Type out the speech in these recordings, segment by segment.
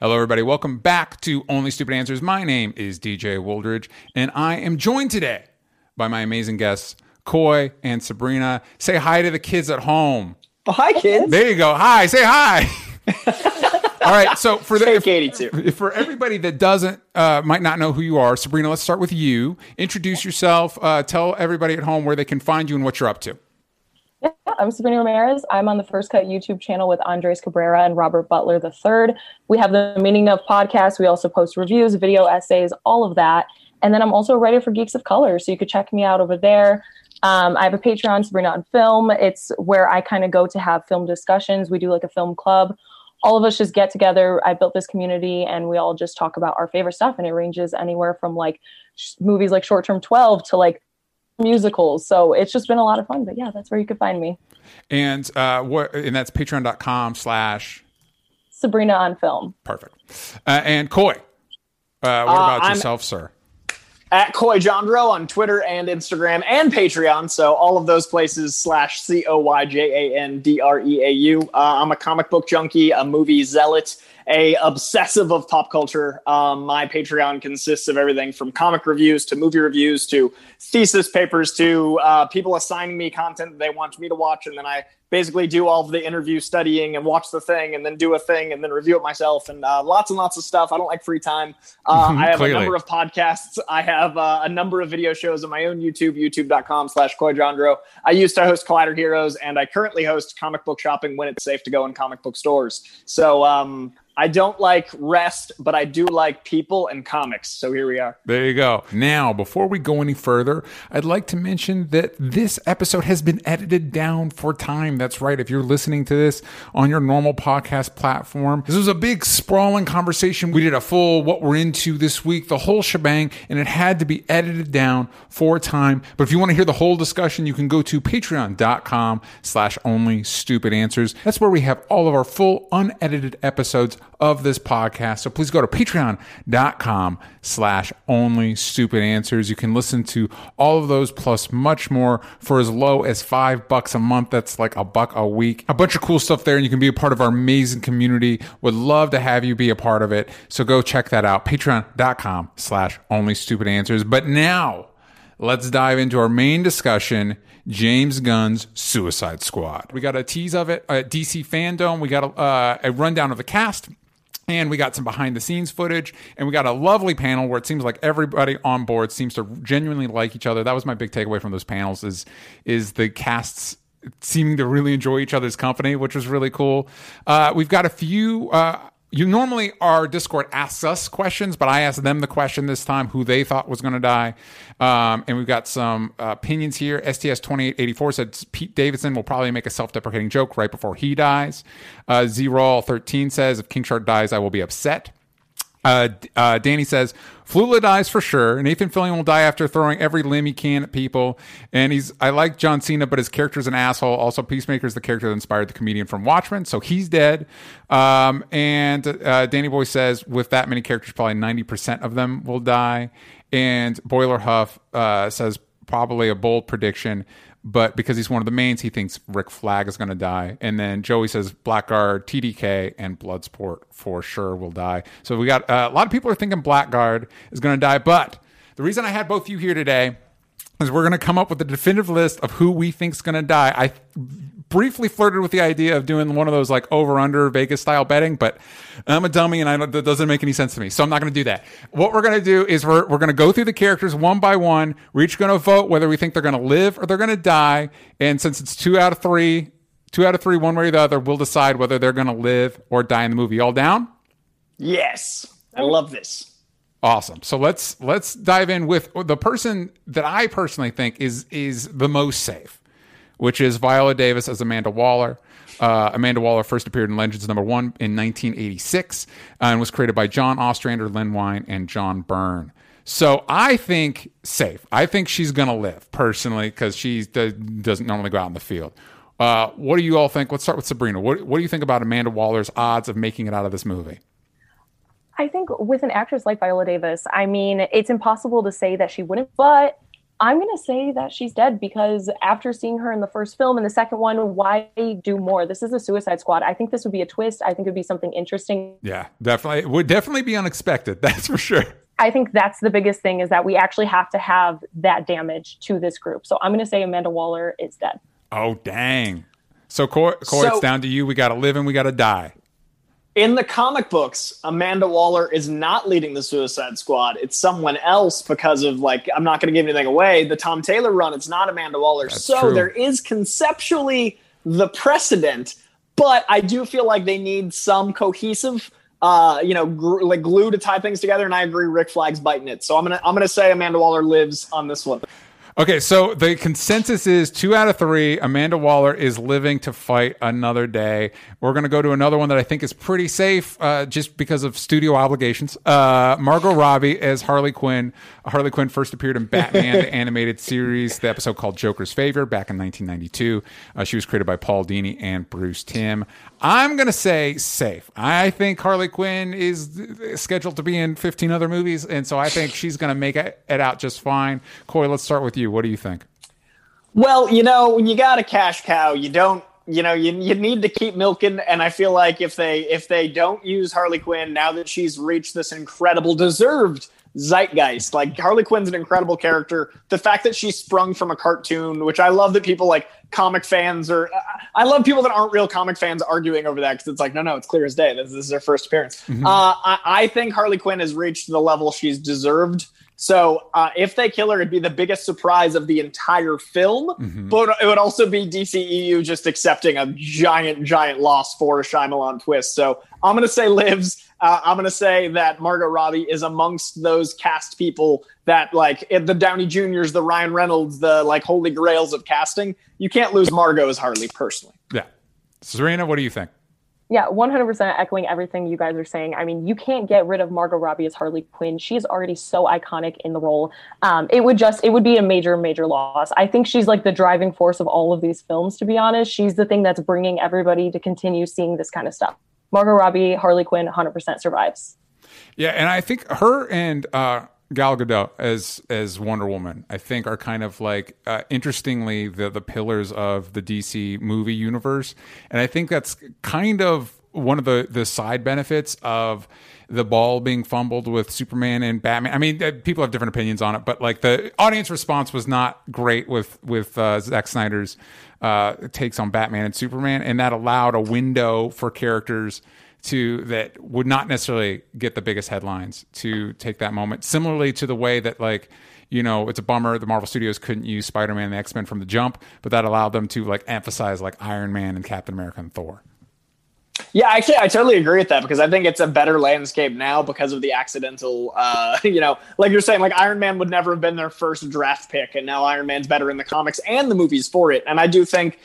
Hello, everybody. Welcome back to Only Stupid Answers. My name is DJ Wooldridge, and I am joined today by my amazing guests, Coy and Sabrina. Say hi to the kids at home. Oh, hi, kids. There you go. Hi. Say hi. All right. So for the too. for everybody that doesn't uh, might not know who you are, Sabrina, let's start with you. Introduce yourself. Uh, tell everybody at home where they can find you and what you're up to. I'm Sabrina Ramirez. I'm on the First Cut YouTube channel with Andres Cabrera and Robert Butler III. We have the Meaning of podcast. We also post reviews, video essays, all of that. And then I'm also a writer for Geeks of Color, so you could check me out over there. Um, I have a Patreon, Sabrina on Film. It's where I kind of go to have film discussions. We do like a film club. All of us just get together. I built this community, and we all just talk about our favorite stuff. And it ranges anywhere from like sh- movies like Short Term 12 to like musicals. So it's just been a lot of fun. But yeah, that's where you could find me. And uh, what? And that's patreon.com slash Sabrina on Film. perfect. Uh, and Coy, uh, what about I'm- yourself, sir? At Coy Jandreau on Twitter and Instagram and Patreon. So all of those places slash C O Y J A N D R E A U. Uh, I'm a comic book junkie, a movie zealot, a obsessive of pop culture. Um, my Patreon consists of everything from comic reviews to movie reviews to thesis papers to uh, people assigning me content they want me to watch, and then I basically do all of the interview studying and watch the thing and then do a thing and then review it myself and uh, lots and lots of stuff. I don't like free time. Uh, I have a number of podcasts. I have uh, a number of video shows on my own YouTube, youtube.com slash CoyJandreau. I used to host Collider Heroes and I currently host comic book shopping when it's safe to go in comic book stores. So um, I don't like rest, but I do like people and comics. So here we are. There you go. Now, before we go any further, I'd like to mention that this episode has been edited down for time. That's right. If you're listening to this on your normal podcast platform, this was a big sprawling conversation. We did a full what we're into this week, the whole shebang, and it had to be edited down for time. But if you want to hear the whole discussion, you can go to patreon.com slash only stupid answers. That's where we have all of our full unedited episodes of this podcast. So please go to patreon.com slash only stupid answers. You can listen to all of those plus much more for as low as five bucks a month. That's like a buck a week. A bunch of cool stuff there, and you can be a part of our amazing community. Would love to have you be a part of it. So go check that out. Patreon.com slash only stupid answers. But now let's dive into our main discussion James Gunn's Suicide Squad. We got a tease of it at DC Fandom. We got a, uh, a rundown of the cast. And we got some behind the scenes footage, and we got a lovely panel where it seems like everybody on board seems to genuinely like each other. That was my big takeaway from those panels is is the casts seeming to really enjoy each other's company, which was really cool. Uh, we've got a few. Uh, you normally our Discord asks us questions, but I asked them the question this time who they thought was going to die. Um, and we've got some uh, opinions here. STS twenty eight eighty four said Pete Davidson will probably make a self deprecating joke right before he dies. Uh, Zerol thirteen says if King Shark dies, I will be upset. Uh, uh, Danny says Flula dies for sure. Nathan Fillion will die after throwing every limb he can at people. And he's I like John Cena, but his character's an asshole. Also, Peacemaker is the character that inspired the comedian from Watchmen, so he's dead. Um, and uh, Danny Boy says with that many characters, probably ninety percent of them will die. And Boiler Huff uh, says probably a bold prediction. But because he's one of the mains, he thinks Rick Flag is going to die. And then Joey says Blackguard, TDK, and Bloodsport for sure will die. So we got uh, a lot of people are thinking Blackguard is going to die. But the reason I had both you here today is we're going to come up with a definitive list of who we think's going to die. I briefly flirted with the idea of doing one of those like over under Vegas style betting, but I'm a dummy and I don't, that doesn't make any sense to me. So I'm not going to do that. What we're going to do is we're, we're going to go through the characters one by one. We're each going to vote whether we think they're going to live or they're going to die. And since it's two out of three, two out of three, one way or the other, we'll decide whether they're going to live or die in the movie. All down? Yes. I love this. Awesome. So let's let's dive in with the person that I personally think is is the most safe, which is Viola Davis as Amanda Waller. Uh, Amanda Waller first appeared in Legends number one in 1986 uh, and was created by John Ostrander, Len Wein, and John Byrne. So I think safe. I think she's going to live personally because she doesn't normally go out in the field. Uh, what do you all think? Let's start with Sabrina. What, what do you think about Amanda Waller's odds of making it out of this movie? I think with an actress like Viola Davis, I mean, it's impossible to say that she wouldn't, but I'm going to say that she's dead because after seeing her in the first film and the second one, why do more? This is a Suicide Squad. I think this would be a twist. I think it would be something interesting. Yeah, definitely. It would definitely be unexpected. That's for sure. I think that's the biggest thing is that we actually have to have that damage to this group. So I'm going to say Amanda Waller is dead. Oh, dang. So, Coy, Coy so, it's down to you. We got to live and we got to die. In the comic books, Amanda Waller is not leading the Suicide Squad. It's someone else because of like I'm not going to give anything away. The Tom Taylor run, it's not Amanda Waller. That's so true. there is conceptually the precedent, but I do feel like they need some cohesive uh, you know, gr- like glue to tie things together. And I agree, Rick Flag's biting it. So I'm gonna I'm gonna say Amanda Waller lives on this one. Okay, so the consensus is two out of three. Amanda Waller is living to fight another day. We're going to go to another one that I think is pretty safe uh, just because of studio obligations. Uh, Margot Robbie as Harley Quinn. Harley Quinn first appeared in Batman, the animated series, the episode called Joker's Favor back in 1992. Uh, she was created by Paul Dini and Bruce Timm. I'm going to say safe. I think Harley Quinn is scheduled to be in 15 other movies, and so I think she's going to make it, out just fine. Coy, let's start with you. What do you think? Well, you know, when you got a cash cow, you don't you know you, you need to keep milking and i feel like if they if they don't use harley quinn now that she's reached this incredible deserved zeitgeist. Like Harley Quinn's an incredible character. The fact that she sprung from a cartoon, which I love that people like comic fans or I love people that aren't real comic fans arguing over that because it's like, no, no, it's clear as day. This, this is her first appearance. Mm-hmm. Uh, I, I, think Harley Quinn has reached the level she's deserved. So uh, if they kill her, it'd be the biggest surprise of the entire film. Mm-hmm. But it would also be DCEU just accepting a giant, giant loss for a Shyamalan twist. So I'm going to say lives. Uh, I'm going to say that Margot Robbie is amongst those cast people that, like, the Downey Juniors, the Ryan Reynolds, the like holy grails of casting. You can't lose Margot as Harley personally. Yeah. Serena, what do you think? Yeah, 100% echoing everything you guys are saying. I mean, you can't get rid of Margot Robbie as Harley Quinn. She's already so iconic in the role. Um, it would just, it would be a major, major loss. I think she's like the driving force of all of these films, to be honest. She's the thing that's bringing everybody to continue seeing this kind of stuff. Margot Robbie, Harley Quinn, 100% survives. Yeah, and I think her and uh, Gal Gadot as as Wonder Woman, I think, are kind of like uh, interestingly the the pillars of the DC movie universe, and I think that's kind of one of the the side benefits of the ball being fumbled with Superman and Batman. I mean, uh, people have different opinions on it, but like the audience response was not great with with uh, Zack Snyder's uh, takes on Batman and Superman, and that allowed a window for characters to that would not necessarily get the biggest headlines to take that moment. Similarly to the way that like you know it's a bummer the Marvel Studios couldn't use Spider Man and X Men from the jump, but that allowed them to like emphasize like Iron Man and Captain America and Thor. Yeah, actually, I totally agree with that because I think it's a better landscape now because of the accidental, uh, you know, like you're saying, like Iron Man would never have been their first draft pick, and now Iron Man's better in the comics and the movies for it. And I do think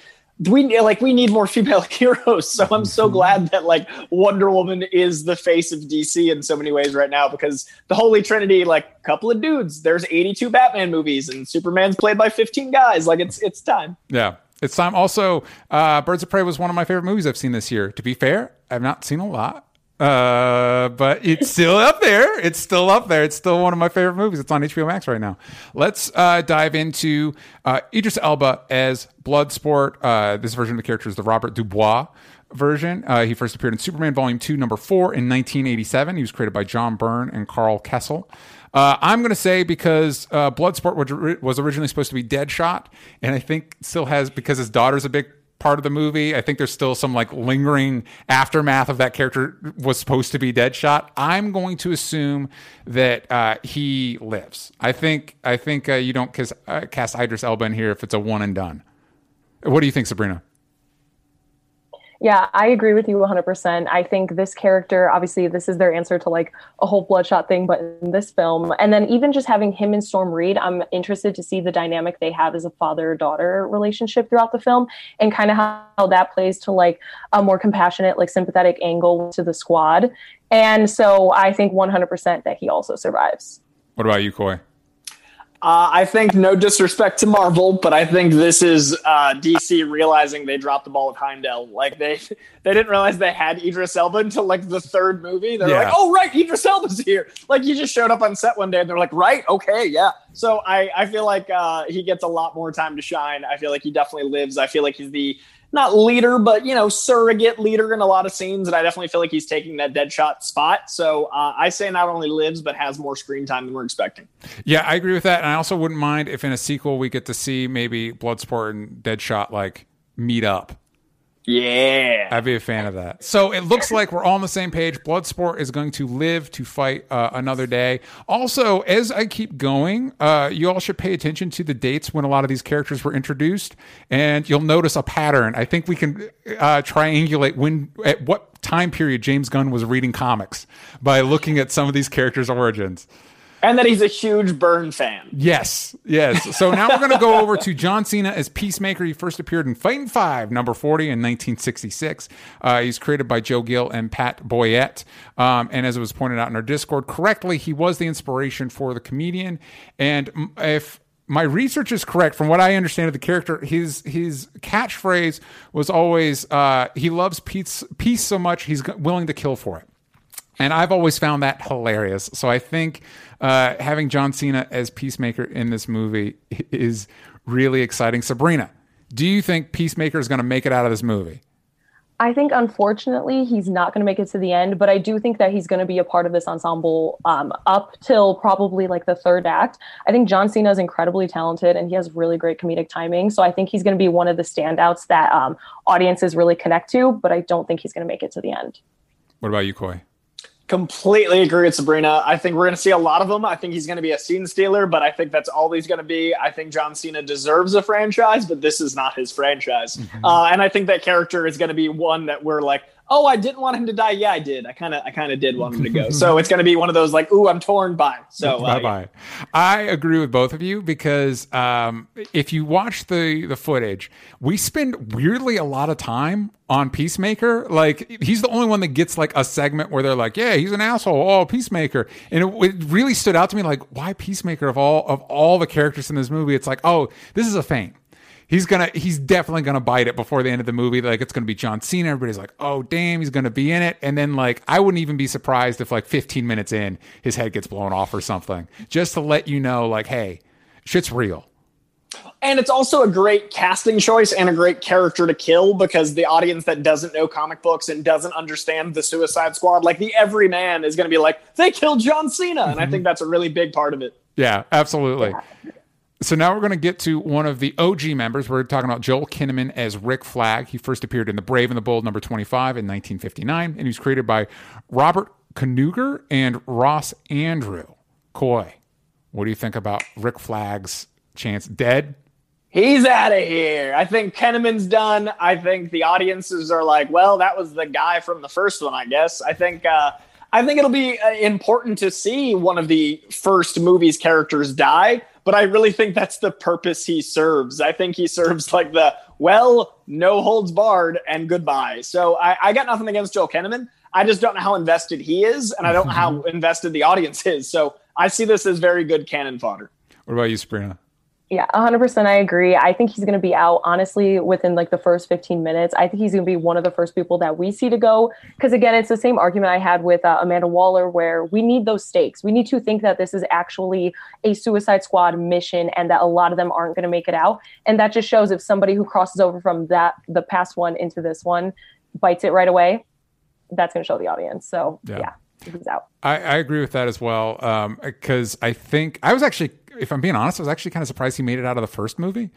we like we need more female heroes. So I'm so mm-hmm. glad that like Wonder Woman is the face of DC in so many ways right now because the Holy Trinity, like a couple of dudes, there's 82 Batman movies and Superman's played by 15 guys. Like it's it's time. Yeah. It's time. Also, uh, Birds of Prey was one of my favorite movies I've seen this year. To be fair, I've not seen a lot. Uh, but it's still up there. It's still up there. It's still one of my favorite movies. It's on HBO Max right now. Let's uh, dive into uh, Idris Elba as Bloodsport. Uh, this version of the character is the Robert Dubois version. Uh, he first appeared in Superman Volume 2, Number 4 in 1987. He was created by John Byrne and Karl Kesel. Uh, I'm going to say because uh, Bloodsport was originally supposed to be Deadshot, and I think still has because his daughter's a big part of the movie. I think there's still some like lingering aftermath of that character was supposed to be Deadshot. I'm going to assume that uh, he lives. I think I think uh, you don't cast, uh, cast Idris Elba in here if it's a one and done. What do you think, Sabrina? Yeah, I agree with you 100%. I think this character, obviously, this is their answer to like a whole bloodshot thing, but in this film, and then even just having him and Storm Reid, I'm interested to see the dynamic they have as a father daughter relationship throughout the film and kind of how, how that plays to like a more compassionate, like sympathetic angle to the squad. And so I think 100% that he also survives. What about you, Coy? Uh, I think no disrespect to Marvel, but I think this is uh, DC realizing they dropped the ball with Heimdall. Like they they didn't realize they had Idris Elba until like the third movie. They're Yeah. like, oh right, Idris Elba's here. Like he just showed up on set one day and they're like, right, okay, yeah. So I I feel like uh, he gets a lot more time to shine. I feel like he definitely lives. I feel like he's the not leader, but you know, surrogate leader in a lot of scenes, and I definitely feel like he's taking that Deadshot spot. So uh, I say not only lives but has more screen time than we're expecting. Yeah, I agree with that. And I also wouldn't mind if in a sequel we get to see maybe Bloodsport and Deadshot like meet up. Yeah. I'd be a fan of that. So it looks like we're all on the same page. Bloodsport is going to live to fight uh, another day. Also, as I keep going, uh, you all should pay attention to the dates when a lot of these characters were introduced, and you'll notice a pattern. I think we can uh, triangulate when at what time period James Gunn was reading comics by looking at some of these characters' origins. And that he's a huge Byrne fan. Yes, yes. So now we're going to go over to John Cena as Peacemaker. He first appeared in Fighting Five, number 40 in 1966. Uh, he's created by Joe Gill and Pat Boyette. Um, and as it was pointed out in our Discord correctly, he was the inspiration for the comedian. And if my research is correct, from what I understand of the character, his his catchphrase was always uh, he loves peace, peace so much he's willing to kill for it. And I've always found that hilarious. So I think uh, having John Cena as Peacemaker in this movie is really exciting. Sabrina, do you think Peacemaker is going to make it out of this movie? I think, unfortunately, he's not going to make it to the end, but I do think that he's going to be a part of this ensemble um, up till probably like the third act. I think John Cena is incredibly talented and he has really great comedic timing. So I think he's going to be one of the standouts that um, audiences really connect to, but I don't think he's going to make it to the end. What about you, Coy? Completely agree with Sabrina. I think we're going to see a lot of him. I think he's going to be a scene stealer, but I think that's all he's going to be. I think John Cena deserves a franchise, but this is not his franchise. Uh, and I think that character is going to be one that we're like, oh, I didn't want him to die. Yeah, I did. I kind of, I kind of did want him to go. so it's going to be one of those like, ooh, I'm torn by. So uh, bye bye. I agree with both of you because um, if you watch the the footage, we spend weirdly a lot of time on Peacemaker. Like he's the only one that gets like a segment where they're like, "Yeah, he's an asshole." Oh, Peacemaker, and it, it really stood out to me. Like, why Peacemaker of all of all the characters in this movie? It's like, oh, this is a feint. He's gonna, he's definitely gonna bite it before the end of the movie. Like it's gonna be John Cena. Everybody's like, "Oh, damn, he's gonna be in it." And then like, I wouldn't even be surprised if like 15 minutes in, his head gets blown off or something, just to let you know, like, hey, shit's real. And it's also a great casting choice and a great character to kill because the audience that doesn't know comic books and doesn't understand the Suicide Squad, like the everyman, is going to be like, they killed John Cena. And I mm-hmm. think that's a really big part of it. Yeah, absolutely. So now we're going to get to one of the OG members. We're talking about Joel Kinnaman as Rick Flag. He first appeared in The Brave and the Bold, number 25 in 1959, and he was created by Robert Kanigher and Ross Andru. Coy, what do you think about Rick Flag's chance? Dead? He's out of here. I think Kinnaman's done. I think the audiences are like, well, that was the guy from the first one, I guess. I think uh, I think it'll be uh, important to see one of the first movie's characters die, but I really think that's the purpose he serves. I think he serves like the well, no holds barred and goodbye. So I, I got nothing against Joel Kinnaman. I just don't know how invested he is, and I don't know how invested the audience is. So I see this as very good cannon fodder. What about you, Sabrina? Yeah, 100% I agree. I think he's going to be out honestly within like the first 15 minutes. I think he's going to be one of the first people that we see to go because again, it's the same argument I had with uh, Amanda Waller where we need those stakes. We need to think that this is actually a Suicide Squad mission and that a lot of them aren't going to make it out. And that just shows if somebody who crosses over from that the past one into this one bites it right away, that's going to show the audience. So, Yeah. yeah, he's out. I, I agree with that as well. Because I think I was actually, if I'm being honest, I was actually kind of surprised he made it out of the first movie.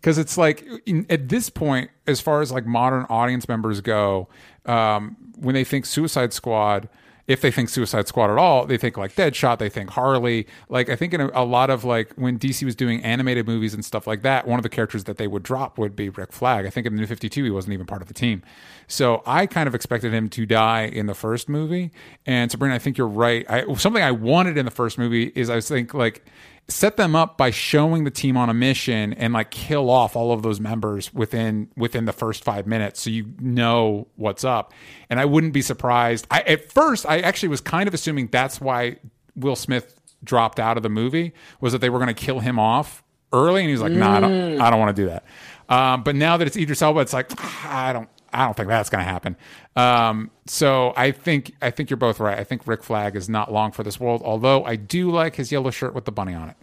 Because it's like in, at this point, as far as like modern audience members go, um, when they think Suicide Squad, if they think Suicide Squad at all, they think like Deadshot, they think Harley. Like I think in a, a, lot of like when DC was doing animated movies and stuff like that, one of the characters that they would drop would be Rick Flag. I think in the New Fifty Two, he wasn't even part of the team, so I kind of expected him to die in the first movie. And Sabrina, I think you're right. I, something I wanted in the first movie is I was think like set them up by showing the team on a mission and like kill off all of those members within within the first five minutes so you know what's up and i wouldn't be surprised i at first i actually was kind of assuming that's why will smith dropped out of the movie was that they were going to kill him off early and he's like mm. nah i don't, I don't want to do that um, but now that it's idris elba it's like i don't I don't think that's going to happen. Um, so I think I think you're both right. I think Rick Flag is not long for this world. Although I do like his yellow shirt with the bunny on it.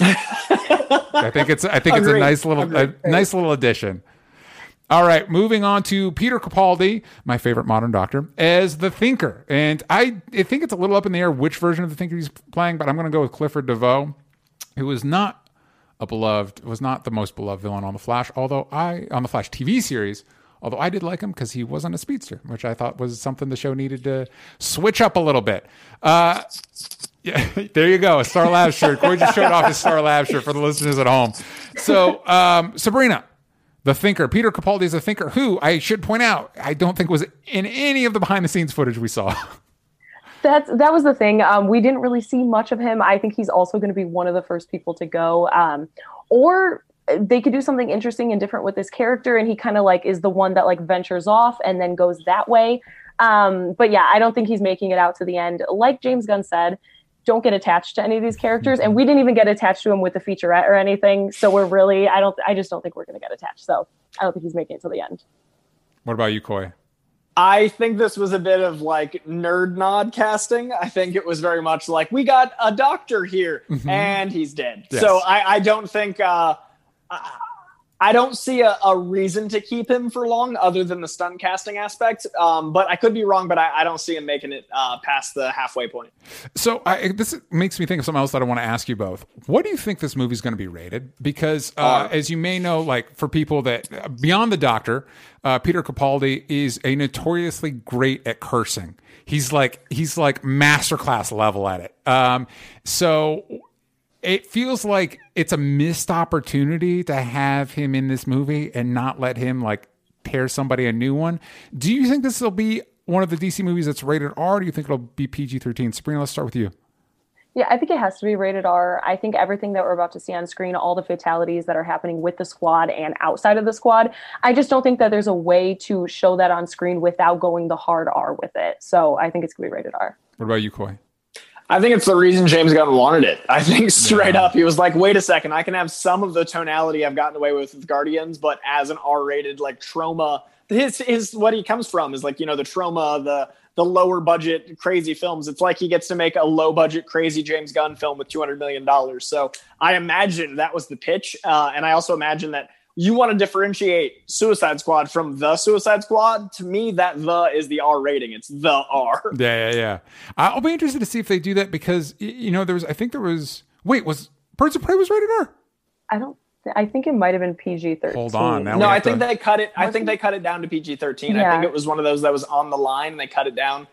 I think it's I think Agreed. it's a nice little a nice little addition. All right, moving on to Peter Capaldi, my favorite modern doctor, as the Thinker, and I, I think it's a little up in the air which version of the Thinker he's playing, but I'm going to go with Clifford DeVoe, who is not a beloved, was not the most beloved villain on the Flash, although I on the Flash TV series Although I did like him because he wasn't a speedster, which I thought was something the show needed to switch up a little bit. Uh, yeah, there you go. A Star Lab shirt. Corey just showed off his Star Lab shirt for the listeners at home. So, um, Sabrina, the thinker, Peter Capaldi is a thinker who I should point out, I don't think was in any of the behind the scenes footage we saw. That's that was the thing. Um, we didn't really see much of him. I think he's also going to be one of the first people to go. Um, or they could do something interesting and different with this character and he kind of like is the one that like ventures off and then goes that way um, but yeah i don't think he's making it out to the end like james gunn said don't get attached to any of these characters and we didn't even get attached to him with the featurette or anything so we're really i don't i just don't think we're going to get attached so i don't think he's making it to the end what about you coy I think this was a bit of like nerd nod casting. I think it was very much like we got a doctor here mm-hmm. and he's dead. Yes. So I, I don't think uh, I don't see a, a, reason to keep him for long other than the stunt casting aspect. Um, but I could be wrong, but I, I don't see him making it uh, past the halfway point. So I, this makes me think of something else that I want to ask you both. What do you think this movie's going to be rated? Because uh, uh, as you may know, like for people that beyond the doctor, uh, Peter Capaldi is a notoriously great at cursing. He's like he's like masterclass level at it. Um, so it feels like it's a missed opportunity to have him in this movie and not let him like tear somebody a new one. Do you think this will be one of the DC movies that's rated R? Do you think it'll be PG thirteen? Sabrina, let's start with you. Yeah, I think it has to be rated R. I think everything that we're about to see on screen, all the fatalities that are happening with the squad and outside of the squad, I just don't think that there's a way to show that on screen without going the hard R with it. So I think it's going to be rated R. What about you, Coy? I think it's the reason James Gunn wanted it. I think straight yeah. up, he was like, "Wait a second, I can have some of the tonality I've gotten away with with Guardians, but as an R-rated like trauma, His his what he comes from is like you know the trauma, the the lower budget crazy films. It's like he gets to make a low budget crazy James Gunn film with two hundred million dollars. So I imagine that was the pitch, uh, and I also imagine that you want to differentiate Suicide Squad from the Suicide Squad. To me, that the is the R rating. It's the R. Yeah, yeah, yeah. I'll be interested to see if they do that because you know there was. I think there was. Wait, was Birds of Prey was rated R? I don't. I think it might have been PG thirteen. Hold on. no, I think to... they cut it. I think they cut it down to PG thirteen. Yeah. I think it was one of those that was on the line. and They cut it down.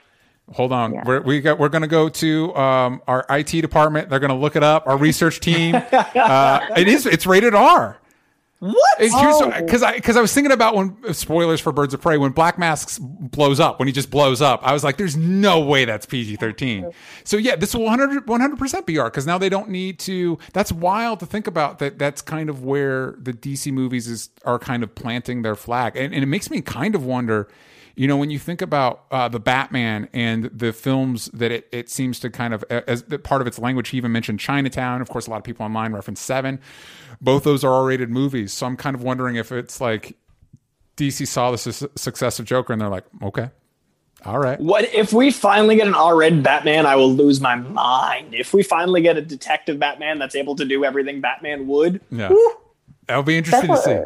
Hold on. Yeah. We're, we got, we're going to go to um, our IT department. They're going to look it up. Our research team. uh, it is. It's rated R. What? Because oh. I because I was thinking about when uh, spoilers for Birds of Prey when Black Masks blows up when he just blows up I was like there's no way that's PG thirteen so yeah this will 100 percent be R because now they don't need to that's wild to think about that that's kind of where the DC movies is are kind of planting their flag and, and it makes me kind of wonder you know, when you think about uh, the Batman and the films that it, it seems to kind of, as part of its language, he even mentioned Chinatown. Of course, a lot of people online reference Seven. Both those are R rated movies. So I'm kind of wondering if it's like DC saw the su- success of Joker and they're like, okay, all right. What if we finally get an R-rated Batman? I will lose my mind. If we finally get a detective Batman that's able to do everything Batman would, yeah, whew, that'll be interesting to see.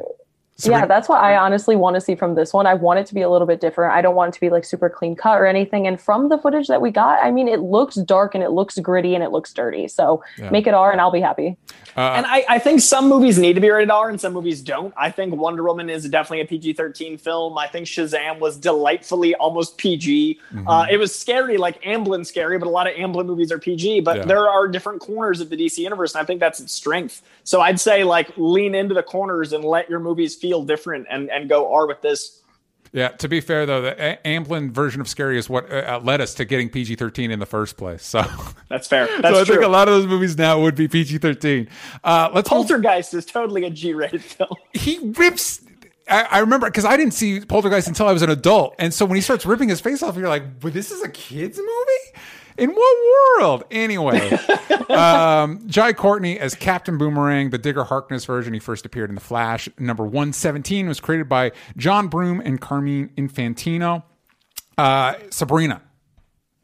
Yeah, that's what I honestly want to see from this one. I want it to be a little bit different. I don't want it to be like super clean cut or anything. And from the footage that we got, I mean, it looks dark and it looks gritty and it looks dirty. So yeah. make it R and I'll be happy. Uh, and I, I think some movies need to be rated R and some movies don't. I think Wonder Woman is definitely a PG 13 film. I think Shazam was delightfully almost PG. Mm-hmm. Uh, it was scary, like Amblin scary, but a lot of Amblin movies are PG. But yeah. there are different corners of the DC universe, and I think that's its strength. So I'd say like lean into the corners and let your movies feel different and, and go R with this. Yeah. To be fair, though, the Amblin version of Scary is what uh, led us to getting PG thirteen in the first place. So that's fair. That's so I true. think a lot of those movies now would be PG thirteen. Uh, let's. Poltergeist is totally a G rated film. He rips. I, I remember because I didn't see Poltergeist until I was an adult, and so when he starts ripping his face off, you're like, "Well, this is a kids movie." In what world? Anyway, um, Jai Courtney as Captain Boomerang, the Digger Harkness version. He first appeared in The Flash. Number 117 was created by John Broome and Carmine Infantino. Uh, Sabrina,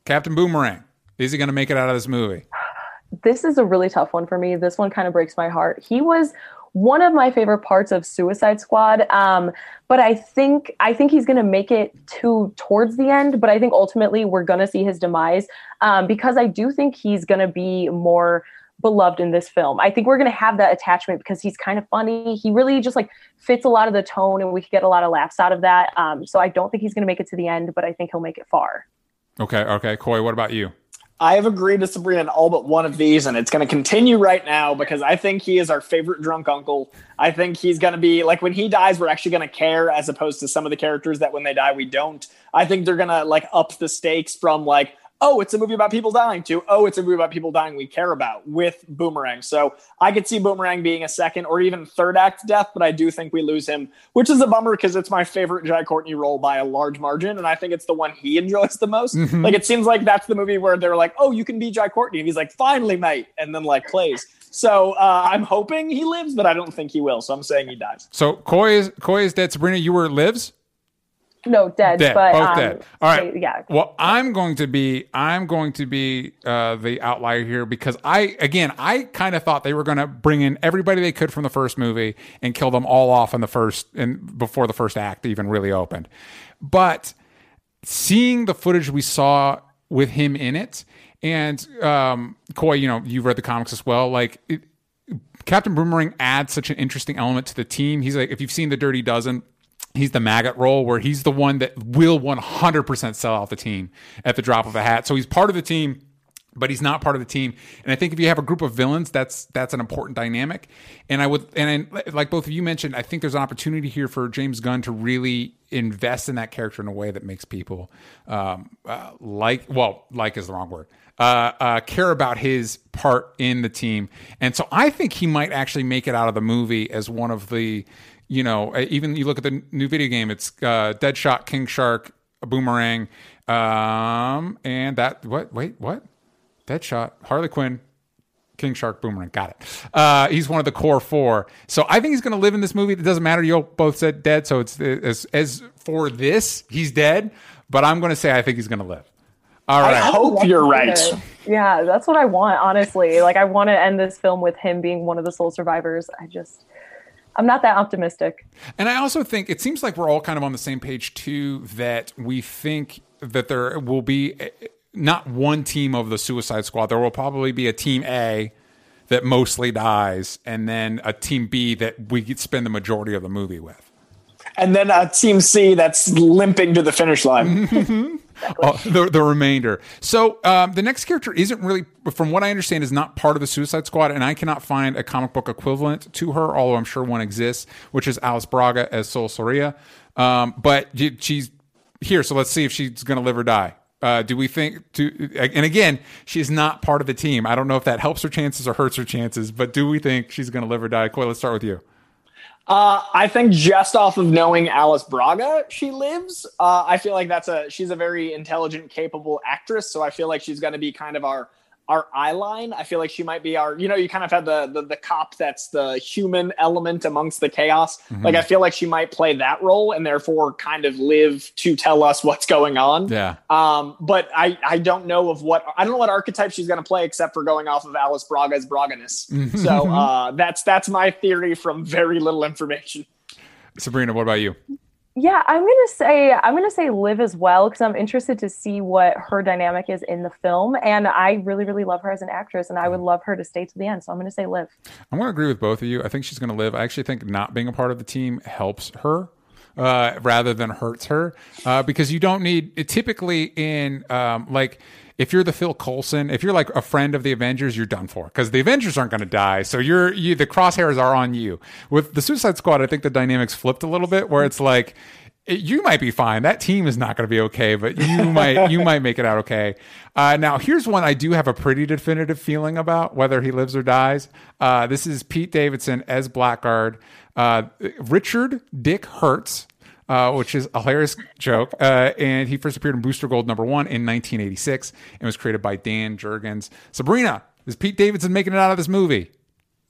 Captain Boomerang. Is he going to make it out of this movie? This is a really tough one for me. This one kind of breaks my heart. He was one of my favorite parts of Suicide Squad. Um, but I think I think he's going to make it to towards the end. But I think ultimately we're going to see his demise um, because I do think he's going to be more beloved in this film. I think we're going to have that attachment because he's kind of funny. He really just like fits a lot of the tone, and we could get a lot of laughs out of that. Um, so I don't think he's going to make it to the end, but I think he'll make it far. Okay. Okay. Coy, what about you? I have agreed to Sabrina in all but one of these, and it's going to continue right now because I think he is our favorite drunk uncle. I think he's going to be like when he dies, we're actually going to care as opposed to some of the characters that when they die, we don't. I think they're going to like up the stakes from like, oh, it's a movie about people dying to, oh, it's a movie about people dying we care about with Boomerang. So I could see Boomerang being a second or even third act death, but I do think we lose him, which is a bummer because it's my favorite Jai Courtney role by a large margin. And I think it's the one he enjoys the most. Mm-hmm. Like it seems like that's the movie where they're like, oh, you can be Jai Courtney. And he's like, finally, mate. And then like plays. So uh, I'm hoping he lives, but I don't think he will. So I'm saying he dies. So Coy is Coy is dead. Sabrina, you were lives. No, dead. Dead. But, Both um, dead. All right. Yeah. Well, I'm going to be I'm going to be uh, the outlier here because I again I kind of thought they were going to bring in everybody they could from the first movie and kill them all off in the first and before the first act even really opened. But seeing the footage we saw with him in it and um, Coy, you know, you've read the comics as well. Like it, Captain Boomerang adds such an interesting element to the team. He's like, if you've seen the Dirty Dozen, he's the maggot role where he's the one that will 100% sell out the team at the drop of a hat. So he's part of the team but he's not part of the team. And I think if you have a group of villains, that's that's an important dynamic. And I would and I, like both of you mentioned, I think there's an opportunity here for James Gunn to really invest in that character in a way that makes people um, uh, like well, like is the wrong word. Uh, uh, care about his part in the team, and so I think he might actually make it out of the movie as one of the you know, even you look at the new video game, it's uh, Deadshot, King Shark, a Boomerang, um, and that what? Wait, what? Deadshot, Harley Quinn, King Shark, Boomerang. Got it. Uh, he's one of the core four. So I think he's going to live in this movie. It doesn't matter. You both said dead. So it's as as for this, he's dead. But I'm going to say I think he's going to live. All right. I hope you're right. Yeah, that's what I want. Honestly, like I want to end this film with him being one of the sole survivors. I just. I'm not that optimistic. And I also think it seems like we're all kind of on the same page too that we think that there will be eh, eh, not one team of the Suicide Squad. There will probably be a team A that mostly dies, and then a team B that we spend the majority of the movie with. And then a team C that's limping to the finish line. uh, the, the remainder. So um, the next character isn't really, from what I understand, is not part of the Suicide Squad, and I cannot find a comic book equivalent to her, although I'm sure one exists, which is Alice Braga as Sol Soria. Um, but she's here, so let's see if she's going to live or die. Uh, do we think to and again she's not part of the team i don't know if that helps her chances or hurts her chances but do we think she's going to live or die Coy, let's start with you uh, I think just off of knowing Alice Braga, she lives. Uh, I feel like that's a she's a very intelligent, capable actress. So I feel like she's going to be kind of our our eye line. I feel like she might be our, you know, you kind of have the the, the cop that's the human element amongst the chaos. Mm-hmm. Like I feel like she might play that role and therefore kind of live to tell us what's going on. Yeah. Um, but I I don't know of what I don't know what archetype she's going to play except for going off of Alice Braga's Braganess. Mm-hmm. so uh, that's that's my theory from very little information. Sabrina, what about you? Yeah, I'm gonna say I'm gonna say live as well because I'm interested to see what her dynamic is in the film, and I really really love her as an actress, and I would love her to stay to the end. So I'm gonna say live. I'm to agree with both of you. I think she's going to live. I actually think not being a part of the team helps her. Uh, rather than hurts her, uh, because you don't need it typically in um, like if you're the Phil Coulson, if you're like a friend of the Avengers, you're done for because the Avengers aren't going to die. So you're you the crosshairs are on you. With the Suicide Squad, I think the dynamics flipped a little bit where it's like it, you might be fine. That team is not going to be okay, but you might you might make it out okay. Uh, now, here's one I do have a pretty definitive feeling about whether he lives or dies. Uh, this is Pete Davidson as Blackguard. Uh, Richard Dick Hertz uh, which is a hilarious joke. Uh, and he first appeared in Booster Gold number one in 1986 and was created by Dan Jurgens. Sabrina, is Pete Davidson making it out of this movie?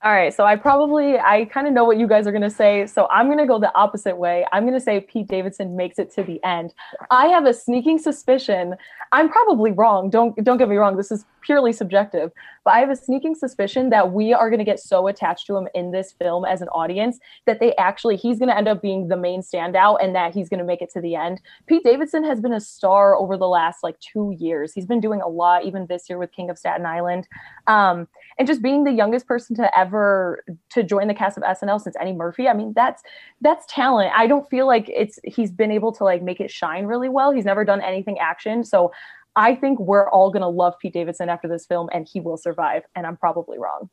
All right, so I probably I kind of know what you guys are going to say, so I'm going to go the opposite way. I'm going to say Pete Davidson makes it to the end. I have a sneaking suspicion. I'm probably wrong. Don't don't get me wrong. This is purely subjective, but I have a sneaking suspicion that we are going to get so attached to him in this film as an audience that they actually he's going to end up being the main standout and that he's going to make it to the end. Pete Davidson has been a star over the last like 2 years. He's been doing a lot even this year with King of Staten Island. Um, and just being the youngest person to ever to join the cast of SNL since Eddie Murphy. I mean, that's that's talent. I don't feel like it's he's been able to like make it shine really well. He's never done anything action. So I think we're all to love Pete Davidson after this film and he will survive. And I'm probably wrong.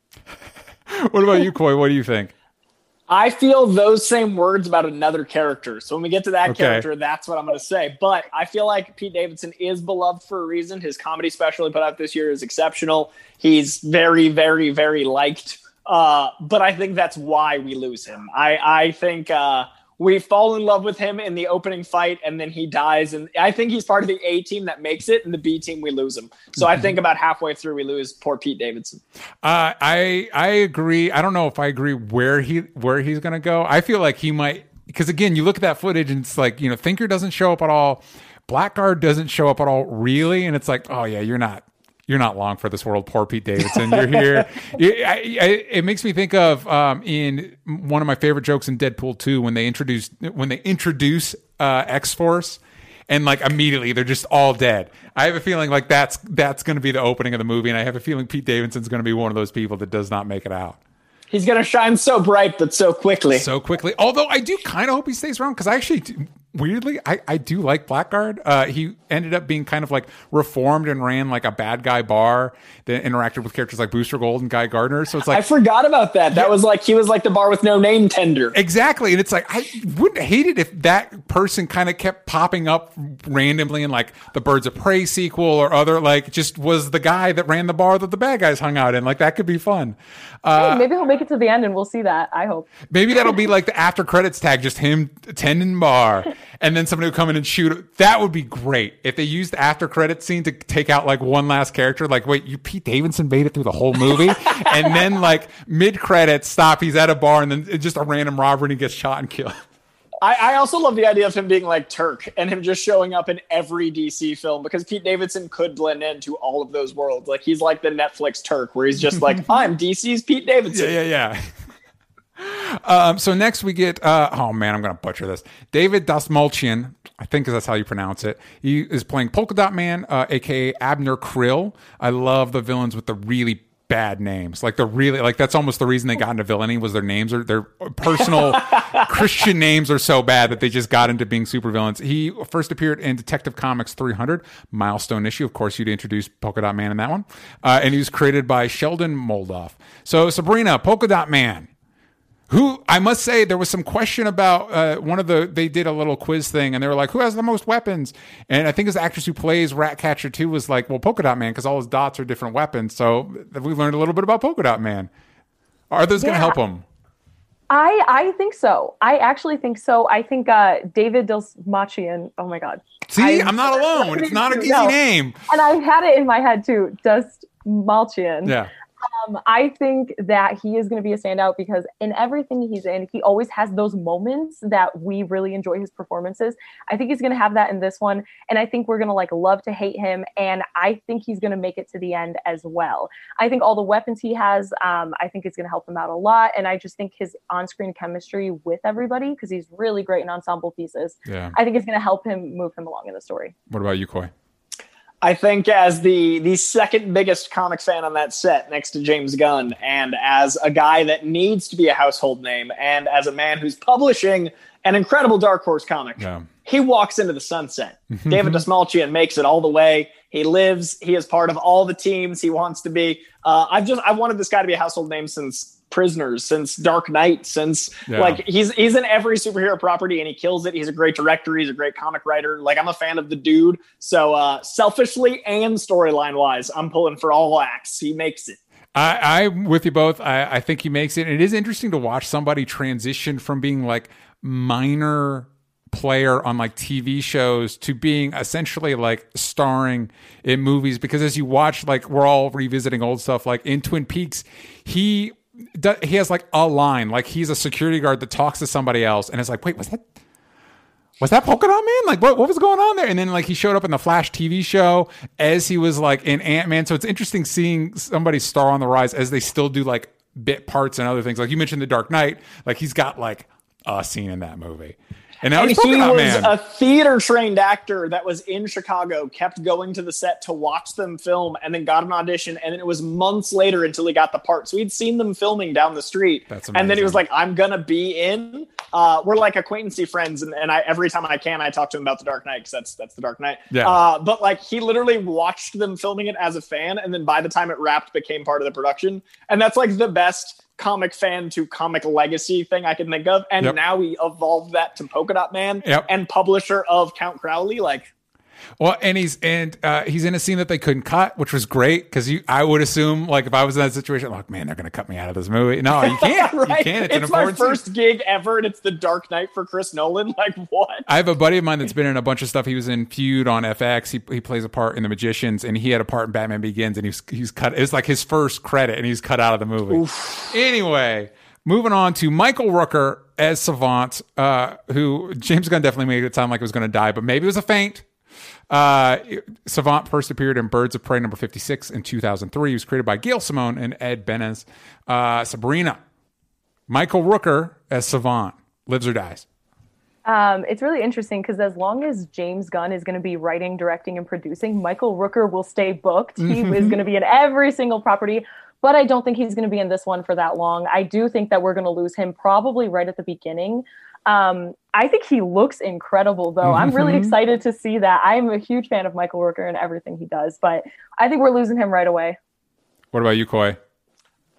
what about you, Coy? What do you think? I feel those same words about another character. So when we get to that okay. character, that's what I'm going to say. But I feel like Pete Davidson is beloved for a reason. His comedy special he put out this year is exceptional. He's very, very, very liked. Uh, but I think that's why we lose him. I, I think uh, we fall in love with him in the opening fight and then he dies. And i think he's part of the a team that makes it and the b team we lose him. So i think about halfway through we lose poor pete davidson. Uh, i i agree. I don't know if i agree where he where he's gonna go. I feel like he might because again you look at that footage and it's like you know thinker doesn't show up at all. Blackguard doesn't show up at all really. And it's like oh yeah you're not you're not long for this world. Poor Pete Davidson. You're here. it, I, I, it makes me think of um, in one of my favorite jokes in Deadpool 2 when they introduce when they introduce uh, X Force and like immediately they're just all dead. I have a feeling like that's that's going to be the opening of the movie, and I have a feeling Pete Davidson's going to be one of those people that does not make it out. He's going to shine so bright, but so quickly. So quickly. Although I do kind of hope he stays around because I actually weirdly, I, I do like Blackguard. Uh, he ended up being kind of like reformed and ran like a bad guy bar that interacted with characters like Booster Gold and Guy Gardner. So it's like I forgot about that. That yeah. was like he was like the bar with no name tender. Exactly, and it's like I wouldn't hate it if that person kind of kept popping up randomly in like the Birds of Prey sequel or other like just was the guy that ran the bar that the bad guys hung out in. Like that could be fun. Uh, hey, maybe he'll make it to the end and we'll see that. I hope. Maybe that'll be like the after credits tag, just him tending bar. and then somebody would come in and shoot. That would be great if they used the after credit scene to take out like one last character. Like, wait, you Pete Davidson made it through the whole movie, and then like mid credits, stop. He's at a bar, and then it's just a random robber, and he gets shot and killed. I, I, also love the idea of him being like Turk and him just showing up in every DC film because Pete Davidson could blend into all of those worlds. Like he's like the Netflix Turk, where he's just like, I'm DC's Pete Davidson. Yeah, yeah, yeah. Um, so next we get uh, oh man, I'm gonna butcher this. David Dastmalchian, I think because that's how you pronounce it. He is playing Polka Dot Man, uh, aka Abner Krill. I love the villains with the really bad names. Like the really like that's almost the reason they got into villainy was their names are their personal Christian names are so bad that they just got into being super villains. He first appeared in Detective Comics 300 milestone issue. Of course, you'd introduce Polka Dot Man in that one, uh, and he was created by Sheldon Moldoff. So Sabrina, Polka Dot Man who I must say there was some question about uh, one of the they did a little quiz thing and they were like who has the most weapons? And I think his actress who plays Ratcatcher 2 was like well Polka Dot Man because all his dots are different weapons. So we learned a little bit about Polka Dot Man. Are those yeah. going to help him? I I think so. I actually think so. I think uh, David Dastmalchian oh my god. See? I, am not alone. it's not an easy no. name. And I had it in my head too. Dust Malchian yeah Um, I think that he is going to be a standout because in everything he's in, he always has those moments that we really enjoy his performances. I think he's going to have that in this one, and I think we're going to like love to hate him, and I think he's going to make it to the end as well. I think all the weapons he has, um, I think it's going to help him out a lot, and I just think his on-screen chemistry with everybody because he's really great in ensemble pieces. Yeah. I think it's going to help him move him along in the story. What about you, Coy? I think as the the second biggest comic fan on that set next to James Gunn and as a guy that needs to be a household name and as a man who's publishing an incredible Dark Horse comic. Yeah. He walks into the sunset. David Dastmalchian makes it all the way. He lives. He is part of all the teams he wants to be. Uh, I've just I wanted this guy to be a household name since Prisoners, since Dark Knight, since Yeah. like he's he's in every superhero property and he kills it. He's a great director. He's a great comic writer. Like I'm a fan of the dude. So uh, selfishly and storyline wise, I'm pulling for all acts. He makes it. I, I'm with you both. I, I think he makes it. And it is interesting to watch somebody transition from being like minor player on like TV shows to being essentially like starring in movies because as you watch like we're all revisiting old stuff like in Twin Peaks he he has like a line like he's a security guard that talks to somebody else and it's like wait was that was that polka dot man? Like, what, what was going on there? And then, like, he showed up in the Flash TV show as he was like in Ant Man. So it's interesting seeing somebody star on the rise as they still do like bit parts and other things. Like you mentioned, The Dark Knight. Like he's got like a scene in that movie. And now And he's he was man. a theater trained actor that was in Chicago, kept going to the set to watch them film, and then got an audition. And then it was months later until he got the part. So he'd seen them filming down the street. That's And then he was like, I'm going to be in. Uh, we're like acquaintancy friends. And, and I every time I can, I talk to him about The Dark Knight because that's, that's The Dark Knight. Yeah. Uh, but like he literally watched them filming it as a fan. And then by the time it wrapped, became part of the production. And that's like the best comic fan to comic legacy thing I can think of. And Yep. now we evolved that to Polka Dot Man Yep. and publisher of Count Crowley. Like, Well, and he's and uh, he's in a scene that they couldn't cut, which was great because you. I would assume like if I was in that situation, like man, they're going to cut me out of this movie. No, you can't. right? You can't. It's, It's, my important. scene. first gig ever, and it's the Dark Knight for Chris Nolan. Like, what? I have a buddy of mine that's been in a bunch of stuff. He was in Feud on FX. He, he plays a part in The Magicians, and he had a part in Batman Begins, and he's he's cut. It's like his first credit, and he's cut out of the movie. Anyway, moving on to Michael Rooker as Savant, uh, who James Gunn definitely made it sound like it was going to die, but maybe it was a feint. Uh, Savant first appeared in Birds of Prey number 56 in 2003. He was created by Gail Simone and Ed Benes. Uh, Sabrina, Michael Rooker as Savant, lives or dies. Um, it's really interesting because as long as James Gunn is going to be writing, directing, and producing, Michael Rooker will stay booked. He is going to be in every single property, but I don't think he's going to be in this one for that long. I do think that we're going to lose him probably right at the beginning. Um, I think he looks incredible, though. I'm really excited to see that. I'm a huge fan of Michael Rooker and everything he does, but I think we're losing him right away. What about you, Coy?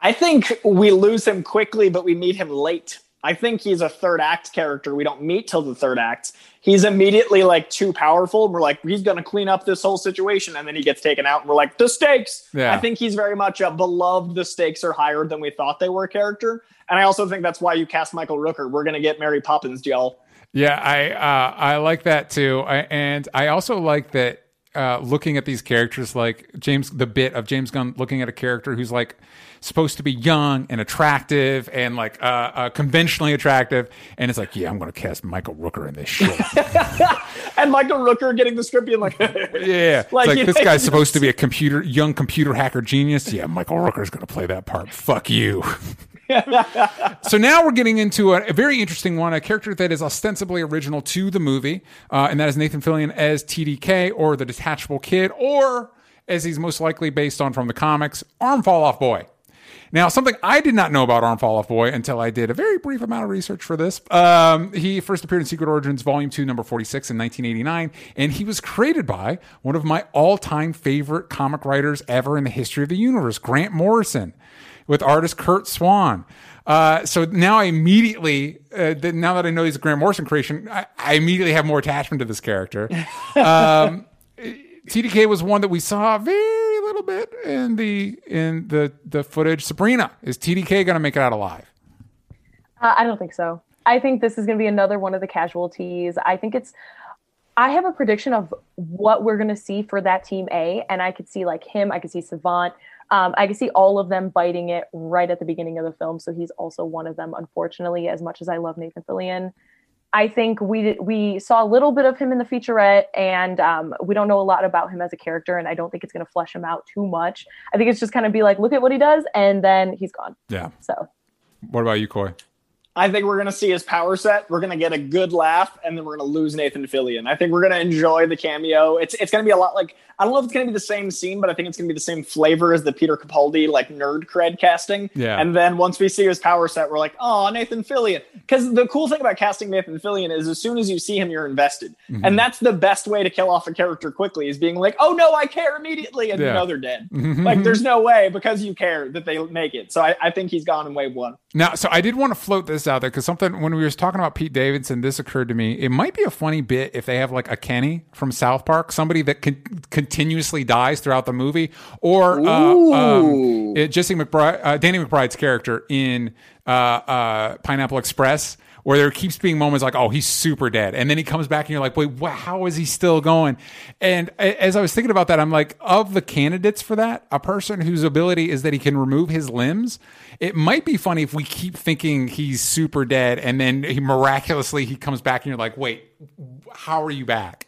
I think we lose him quickly, but we meet him late. I think he's a third act character. We don't meet till the third act. He's immediately like too powerful. We're like, he's going to clean up this whole situation. And then he gets taken out, and we're like, the stakes. Yeah. I think he's very much a beloved, the stakes are higher than we thought they were character. And I also think that's why you cast Michael Rooker. We're going to get Mary Poppins, y'all. Yeah, I uh, I like that too, I, and I also like that uh, looking at these characters, like James, the bit of James Gunn looking at a character who's like supposed to be young and attractive and like uh, uh, conventionally attractive, and it's like, yeah, I'm going to cast Michael Rooker in this shit. And Michael Rooker getting the script being like, yeah, Like, like this know, guy's supposed to be a computer, young computer hacker genius. Yeah, Michael Rooker's going to play that part. Fuck you. So now we're getting into a, a very interesting one, a character that is ostensibly original to the movie, uh, and that is Nathan Fillion as TDK or the Detachable Kid, or as he's most likely based on from the comics, Arm Fall Off Boy. Now, something I did not know about Arm Fall Off Boy until I did a very brief amount of research for this. Um, he first appeared in Secret Origins Volume 2, number 46 in 1989, and he was created by one of my all time favorite comic writers ever in the history of the universe, Grant Morrison, with artist Curt Swan. Uh, so now I immediately, uh, th- now that I know he's a Grant Morrison creation, I, I immediately have more attachment to this character. Um, TDK was one that we saw very little bit in the in the the footage. Sabrina is TDK going to make it out alive? Uh, I don't think so. I think this is going to be another one of the casualties. I think it's. I have a prediction of what we're going to see for that team A, and I could see like him, I could see Savant, um, I can see all of them biting it right at the beginning of the film. So he's also one of them, unfortunately, as much as I love Nathan Fillion. I think we we saw a little bit of him in the featurette, and um, we don't know a lot about him as a character, and I don't think it's going to flesh him out too much. I think it's just kind of be like, look at what he does, and then he's gone. Yeah. So, what about you, Coy? I think we're going to see his power set. We're going to get a good laugh, and then we're going to lose Nathan Fillion. I think we're going to enjoy the cameo. It's it's going to be a lot like I don't know if it's going to be the same scene, but I think it's going to be the same flavor as the Peter Capaldi like nerd cred casting. Yeah. And then once we see his power set, we're like, oh, Nathan Fillion. Because the cool thing about casting Nathan Fillion is as soon as you see him, you're invested, Mm-hmm. and that's the best way to kill off a character quickly is being like, oh no, I care immediately, and Yeah. you know they're dead. like there's no way because you care that they make it. So I, I think he's gone in wave one. Now, so I did want to float this out there because something when we were talking about Pete Davidson, this occurred to me. It might be a funny bit if they have like a Kenny from South Park, somebody that con- continuously dies throughout the movie, or uh, um, it, Jesse McBride, uh, Danny McBride's character in uh, uh, Pineapple Express. Where there keeps being moments like, oh, he's super dead. And then he comes back and you're like, wait, wha how is he still going? And as I was thinking about that, I'm like, of the candidates for that, a person whose ability is that he can remove his limbs, it might be funny if we keep thinking he's super dead and then he miraculously he comes back and you're like, wait, how are you back?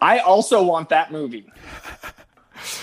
I also want that movie.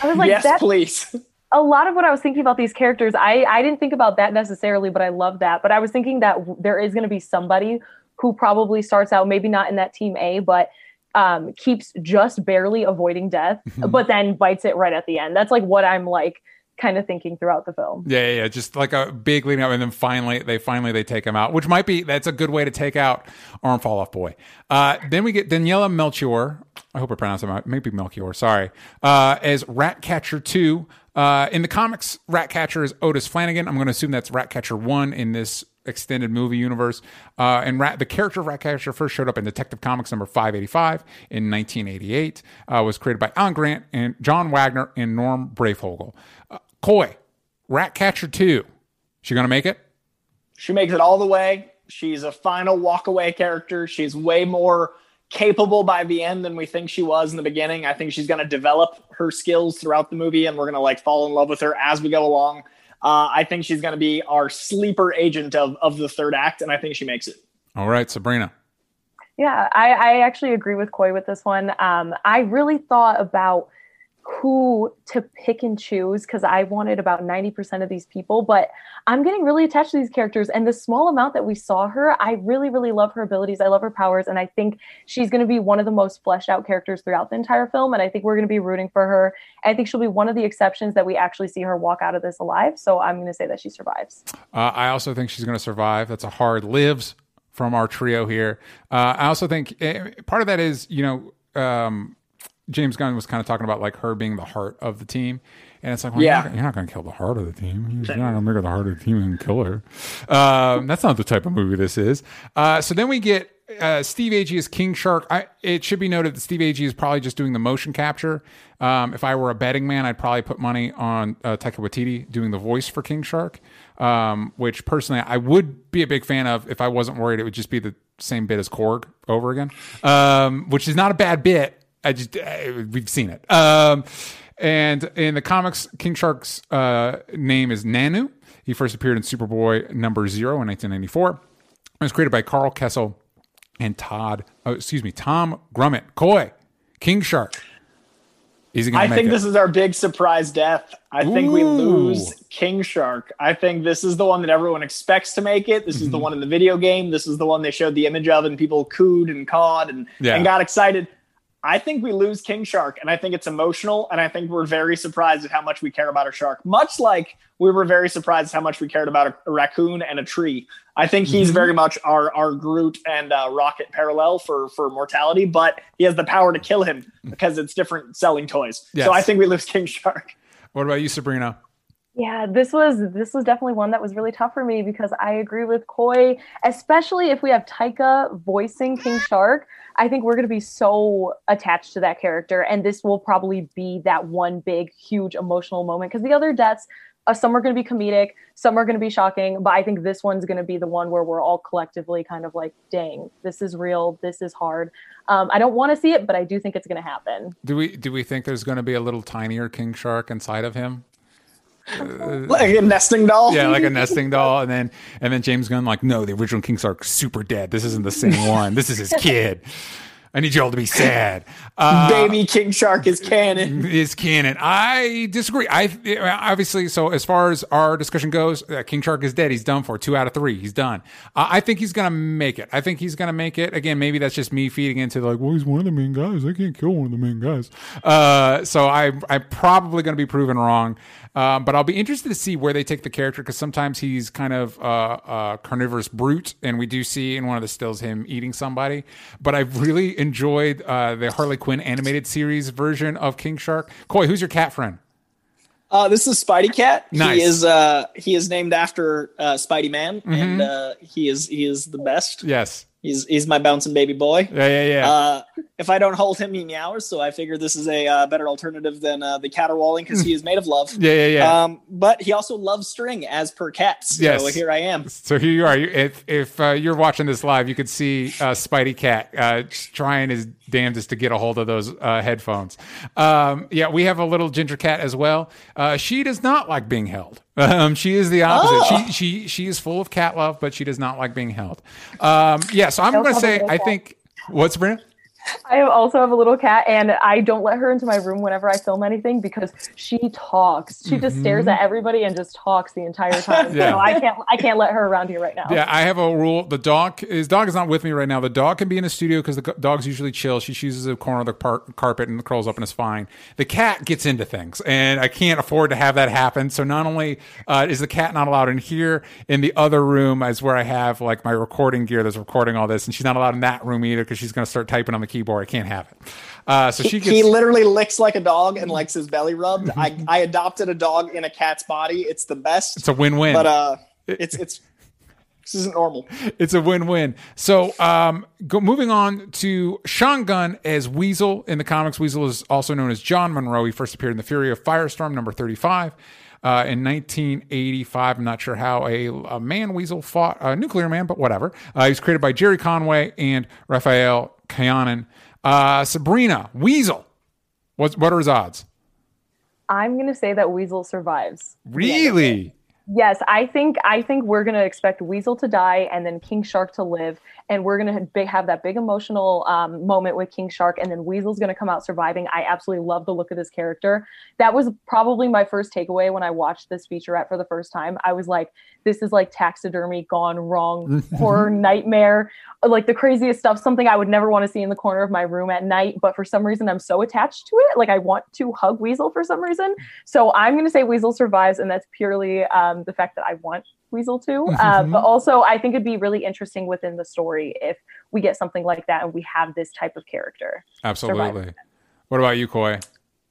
I was like, yes, please. a lot of what I was thinking about these characters, I, I didn't think about that necessarily, but I love that. But I was thinking that there is going to be somebody who probably starts out, maybe not in that team A, but um, keeps just barely avoiding death, but then bites it right at the end. That's like what I'm like kind of thinking throughout the film. Yeah, yeah, yeah, just like a big leading up, and then finally they finally they take him out, which might be that's a good way to take out Arm Fall Off Boy. Uh, then we get Daniela Melchior. I hope I pronounced it right. Maybe Melchior. Sorry. Uh, as Ratcatcher two. Uh, in the comics, Ratcatcher is Otis Flannegan. I'm going to assume that's Ratcatcher one in this extended movie universe. Uh, and Rat, the character of Ratcatcher first showed up in Detective Comics number 585 in 1988. Uh, was created by Alan Grant and John Wagner and Norm Breyfogle. Uh, Coy, Ratcatcher 2. She going to make it? She makes it all the way. She's a final walkaway character. She's way more capable by the end than we think she was in the beginning. I think she's going to develop her skills throughout the movie and we're going to like fall in love with her as we go along. Uh, I think she's going to be our sleeper agent of, of the third act, and I think she makes it. All right, Sabrina. Yeah, I, I actually agree with Coy with this one. Um, I really thought about who to pick and choose because I wanted about 90% of these people, but I'm getting really attached to these characters. And the small amount that we saw her, I really, really love her abilities. I love her powers. And I think she's going to be one of the most fleshed out characters throughout the entire film. And I think we're going to be rooting for her. I think she'll be one of the exceptions that we actually see her walk out of this alive. So I'm going to say that she survives. Uh, I also think she's going to survive. That's a hard lives from our trio here. Uh, I also think eh, part of that is, you know, um, James Gunn was kind of talking about like her being the heart of the team. And it's like, well, Yeah. you're not, going to kill the heart of the team. You're not going to make her the heart of the team and kill her. Um, that's not the type of movie this is. Uh, so then we get uh, Steve Agee as King Shark. I, it should be noted that Steve Agee is probably just doing the motion capture. Um, if I were a betting man, I'd probably put money on uh, Taika Waititi doing the voice for King Shark, um, which personally I would be a big fan of if I wasn't worried it would just be the same bit as Korg over again, um, which is not a bad bit. I just uh, we've seen it. Um, and in the comics, King Shark's uh, name is Nanu. He first appeared in Superboy number zero in 1994. It was created by Karl Kesel and Todd, oh, excuse me, Tom Grummett. Coy, King Shark. Is he going I think it? this is our big surprise death. I think we lose King Shark. I think this is the one that everyone expects to make it. This is Mm-hmm. the one in the video game. This is the one they showed the image of, and people cooed and cawed and, Yeah. and got excited. I think we lose King Shark, and I think it's emotional, and I think we're very surprised at how much we care about a shark. Much like we were very surprised how much we cared about a, a raccoon and a tree. I think he's Mm-hmm. very much our our Groot and uh, Rocket parallel for for mortality, but he has the power to kill him because it's different selling toys. Yes. So I think we lose King Shark. what about you, Sabrina? Yeah, this was this was definitely one that was really tough for me because I agree with Coy, especially if we have Taika voicing King Shark. I think we're going to be so attached to that character, and this will probably be that one big, huge emotional moment. Because the other deaths, uh, some are going to be comedic, some are going to be shocking, but I think this one's going to be the one where we're all collectively kind of like, "Dang, this is real. This is hard." Um, I don't want to see it, but I do think it's going to happen. Do we do we think there's going to be a little tinier king shark inside of him? like a nesting doll. Yeah, like a nesting doll, and then and then James Gunn like, no, the original King Shark super dead. This isn't the same one. This is his kid. I need you all to be sad. Uh, Baby King Shark is canon. Is canon. I disagree. I obviously so as far as our discussion goes, uh, King Shark is dead. He's done for two out of three. He's done. Uh, I think he's gonna make it. I think he's gonna make it. Again, maybe that's just me feeding into the, like, well, he's one of the main guys. I can't kill one of the main guys. Uh, so I I'm probably gonna be proven wrong. Um, but I'll be interested to see where they take the character because sometimes he's kind of uh, a carnivorous brute, and we do see in one of the stills him eating somebody. But I've really enjoyed uh, the Harley Quinn animated series version of King Shark. Coy, who's your cat friend? Uh, this is Spidey Cat. Nice. He is uh, he is named after uh, Spidey Man, Mm-hmm. and uh, he is he is the best. Yes. He's he's my bouncing baby boy. Yeah, yeah, yeah. Uh, if I don't hold him, he meows. So I figure this is a uh, better alternative than uh, the caterwauling because he is made of love. yeah, yeah, yeah. Um, but he also loves string as per cats. So Yes. here I am. So here you are. If if uh, you're watching this live, you could see uh, Spidey Cat uh, trying his damnedest to get a hold of those uh, headphones. Um, yeah, we have a little ginger cat as well. Uh, she does not like being held. Um, she is the opposite. Oh. She she she is full of cat love, but she does not like being held. Um, yeah, so I'm going to say I think what's Sabrina? I also have a little cat, and I don't let her into my room whenever I film anything because she talks. She just stares at everybody and just talks the entire time. Mm-hmm. Yeah. So I can't, I can't let her around here right now. Yeah, I have a rule. The dog, his dog is not with me right now. The dog can be in the studio because the dog's usually chill. She chooses a corner of the par- carpet and curls up and is fine. The cat gets into things, and I can't afford to have that happen. So not only uh, is the cat not allowed in here, in the other room is where I have like my recording gear that's recording all this, and she's not allowed in that room either because she's going to start typing on the keyboard. I can't have it. Uh, so she He literally licks like a dog and likes his belly rubbed. I, I adopted a dog in a cat's body. It's the best. it's a win-win. but uh, it's it's this isn't normal. it's a win-win. So, um, go, moving on to Sean Gunn as Weasel in the comics. Weasel is also known as John Monroe. He first appeared in the Fury of Firestorm, number thirty-five. Uh, in 1985, I'm not sure how a, a man weasel fought a nuclear man, but whatever. Uh, he was created by Gerry Conway and Rafael Kayanan. Uh, Sabrina Weasel. What what are his odds? I'm gonna say that Weasel survives. Really? Yes, I think I think we're gonna expect Weasel to die and then King Shark to live, and we're gonna have, that big emotional um, moment with King Shark, and then Weasel's gonna come out surviving. I absolutely love the look of this character. That was probably my first takeaway when I watched this featurette for the first time. I was like, this is like taxidermy gone wrong, horror nightmare, like the craziest stuff. Something I would never want to see in the corner of my room at night, but for some reason I'm so attached to it. Like I want to hug Weasel for some reason. So I'm going to say Weasel survives, and that's purely um, the fact that I want Weasel too. Uh, but also, I think it'd be really interesting within the story if we get something like that and we have this type of character. Absolutely. What about you, Coy?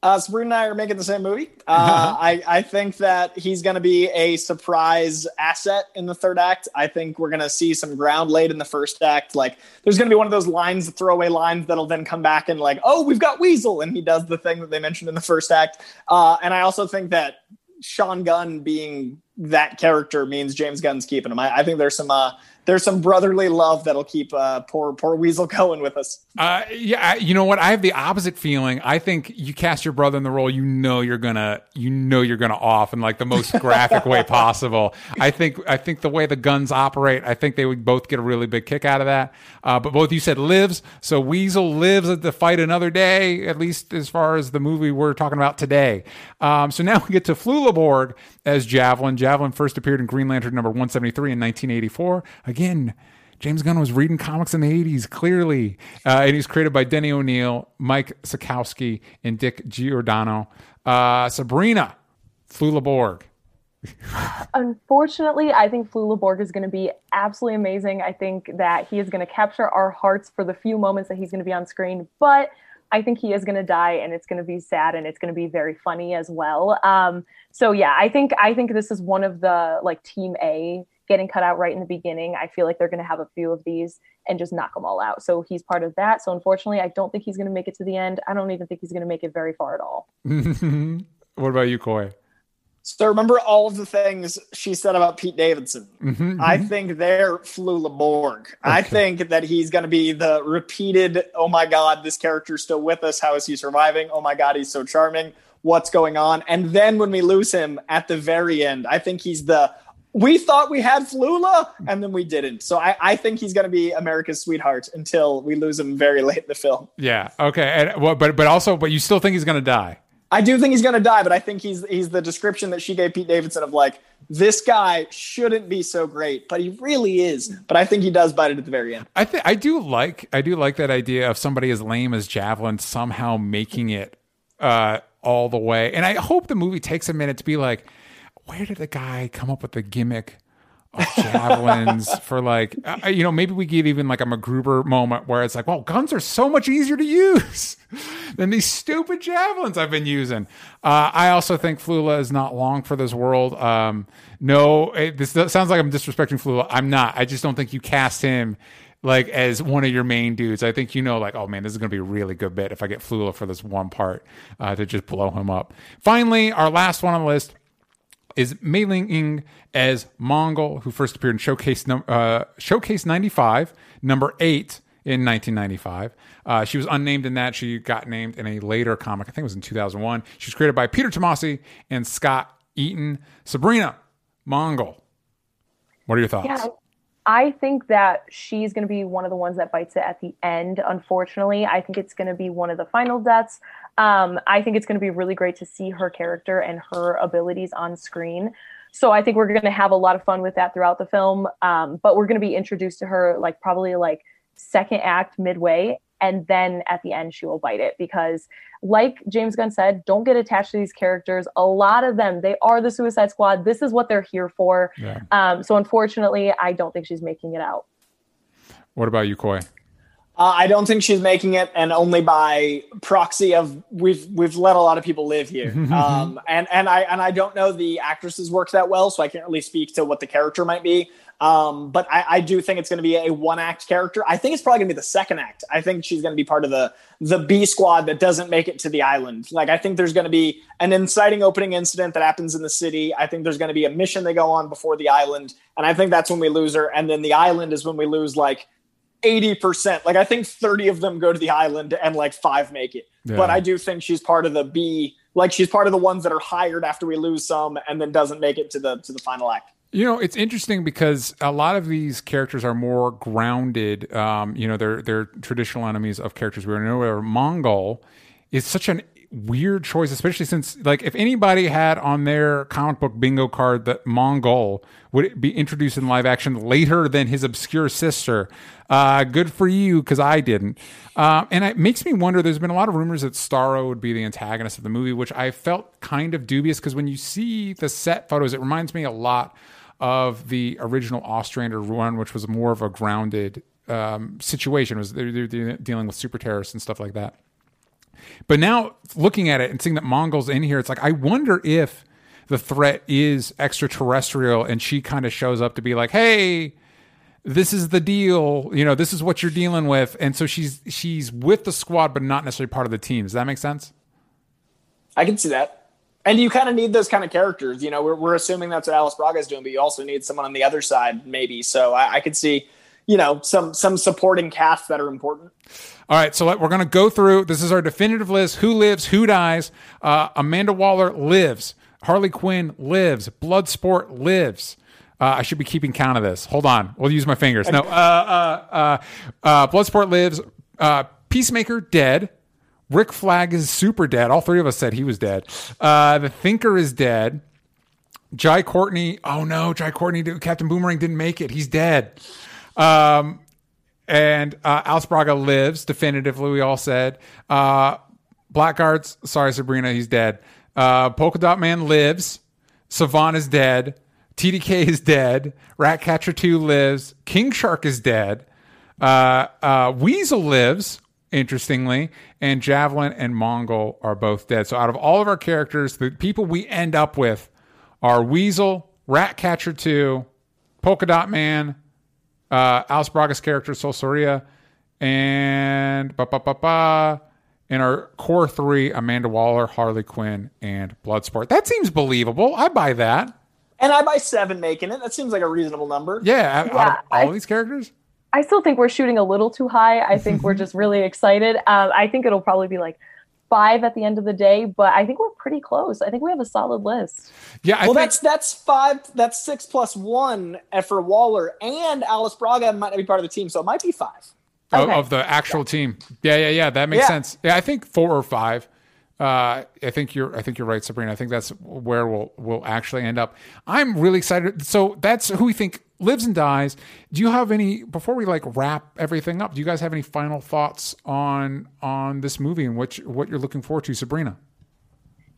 Uh, Sabrina and I are making the same movie. Uh, I, I think that he's going to be a surprise asset in the third act. I think we're going to see some ground laid in the first act. Like, there's going to be one of those lines, throwaway lines, that'll then come back and, like, oh, we've got Weasel. And he does the thing that they mentioned in the first act. Uh, and I also think that Sean Gunn being that character means James Gunn's keeping him. I, I think there's some. Uh, there's some brotherly love that'll keep uh, poor poor Weasel going with us. Uh, yeah, I- you know what? I have the opposite feeling. I think you cast your brother in the role, you know you're gonna, you know you're gonna off in like the most graphic way possible. I think, I think the way the Gunns operate, I think they would both get a really big kick out of that. Uh, but both you said lives, so Weasel lives to fight another day, at least as far as the movie we're talking about today. Um, so now we get to Flula Borg as Javelin. Javelin first appeared in Green Lantern number 173 in 1984. Again. James Gunn was reading comics in the 80s, clearly. Uh, and he's created by Denny O'Neil, Mike Sekowsky, and Dick Giordano. Uh, Sabrina Flula Borg. Unfortunately, I think Flula Borg is going to be absolutely amazing. I think that he is going to capture our hearts for the few moments that he's going to be on screen. But I think he is going to die, and it's going to be sad, and it's going to be very funny as well. Um, so yeah, I think I think this is one of the like Team A getting cut out right in the beginning. I feel like they're going to have a few of these and just knock them all out. So he's part of that. So unfortunately, I don't think he's going to make it to the end. I don't even think he's going to make it very far at all. what about you, Coy? So remember all of the things she said about Pete Davidson. Mm-hmm, I mm-hmm. think they're Flula Borg. Okay. I think that he's going to be the repeated, oh my God, this character's still with us. How is he surviving? Oh my God, he's so charming. What's going on? And then when we lose him at the very end, I think he's the, we thought we had Flula and then we didn't. So I, I think he's going to be America's sweetheart until we lose him very late in the film. Yeah. Okay. And, well, but, but also, but you still think he's going to die? I do think he's going to die, but I think he's he's the description that she gave Pete Davidson of like this guy shouldn't be so great, but he really is. But I think he does bite it at the very end. I think I do like I do like that idea of somebody as lame as Javelin somehow making it uh, all the way. And I hope the movie takes a minute to be like, where did the guy come up with the gimmick of javelins for like uh, you know maybe we get even like a MacGruber moment where it's like well guns are so much easier to use than these stupid javelins I've been using. Uh, I also think Flula is not long for this world. Um, no, it, this sounds like I'm disrespecting Flula. I'm not. I just don't think you cast him like as one of your main dudes. I think you know, like, oh man, this is to be a really good bit if I get Flula for this one part uh, to just blow him up. Finally, our last one on the list is Mayling Ng as Mongal, who first appeared in Showcase, uh, Showcase 95, number eight in 1995. Uh, she was unnamed in that. She got named in a later comic. I think it was in 2001. She was created by Peter Tomasi and Scott Eaton. Sabrina, Mongal, What are your thoughts? Yeah, I think that she's going to be one of the ones that bites it at the end. Unfortunately, I think it's going to be one of the final deaths. Um, I think it's going to be really great to see her character and her abilities on screen. So I think we're going to have a lot of fun with that throughout the film. Um, but we're going to be introduced to her like probably like second act midway, and then at the end she will bite it because, like James Gunn said, don't get attached to these characters. A lot of them they are the Suicide Squad. This is what they're here for. Yeah. Um, so unfortunately, I don't think she's making it out. What about you, Coy? Uh, I don't think she's making it, and only by proxy of we've we've let a lot of people live here, um, and and I and I don't know the actresses work that well, so I can't really speak to what the character might be. Um, but I, I, do think it's going to be a one act character. I think it's probably going to be the second act. I think she's going to be part of the the B squad that doesn't make it to the island. Like I think there's going to be an inciting opening incident that happens in the city. I think there's going to be a mission they go on before the island, and I think that's when we lose her. And then the island is when we lose like 80%. Like I think 30 of them go to the island and like five make it. Yeah. But I do think she's part of the B, like she's part of the ones that are hired after we lose some and then doesn't make it to the to the final act. You know, it's interesting because a lot of these characters are more grounded. Um, you know, they're they're traditional enemies of characters we know. Mongal is such an weird choice, especially since like if anybody had on their comic book bingo card that Mongal would be introduced in live action later than his obscure sister. Uh, good for you, because I didn't. Uh, and it makes me wonder. There's been a lot of rumors that Starro would be the antagonist of the movie, which I felt kind of dubious because when you see the set photos, it reminds me a lot of the original Ostrander run, which was more of a grounded um, situation. It was they're, they're dealing with super terrorists and stuff like that. But now looking at it and seeing that Mongals in here, it's like I wonder if the threat is extraterrestrial and she kind of shows up to be like, "Hey, this is the deal. You know, this is what you're dealing with." And so she's she's with the squad but not necessarily part of the team. Does that make sense? I can see that. And you kind of need those kind of characters. You know, we're, we're assuming that's what Alice Braga is doing, but you also need someone on the other side, maybe. So I, I could see, you know, some some supporting cast that are important. All right, so we're going to go through. This is our definitive list: who lives, who dies. Uh, Amanda Waller lives. Harley Quinn lives. Bloodsport lives. Uh, I should be keeping count of this. Hold on. We'll use my fingers. No. Uh, uh, uh, uh Bloodsport lives. Peacemaker dead. Rick Flag is super dead. All three of us said he was dead. The Thinker is dead. Jai Courtney. Oh no, Jai Courtney. Captain Boomerang didn't make it. He's dead. Um, and uh, Alice Braga lives definitively. We all said. Uh, Blackguards. Sorry, Sabrina. He's dead. Uh, Polka Dot Man lives. Savant is dead. TDK is dead. Ratcatcher 2 lives. King Shark is dead. Uh, uh, Weasel lives. interestingly, and Javelin and Mongal are both dead. So out of all of our characters, the people we end up with are Weasel, Ratcatcher 2, Polka Dot Man, uh, Alice Braga's character, Sol Soria, and ba ba ba ba. In our core three, Amanda Waller, Harley Quinn, and Bloodsport. That seems believable. I buy that. And I buy seven making it. That seems like a reasonable number. Yeah, out of all I- these characters. I still think we're shooting a little too high. I think we're just really excited. Um, I think it'll probably be like five at the end of the day, but I think we're pretty close. I think we have a solid list. Yeah, I well, think that's that's five. That's six plus one for Waller and Alice Braga might not be part of the team, so it might be five. of, Okay. of the actual team. Yeah, yeah, yeah. That makes Yeah. sense. Yeah, I think four or five. Uh, I think you're. I think you're right, Sabrina. I think that's where we'll we'll actually end up. I'm really excited. So that's who we think lives and dies. Do you have any before we like wrap everything up? Do you guys have any final thoughts on on this movie and what you- what you're looking forward to, Sabrina?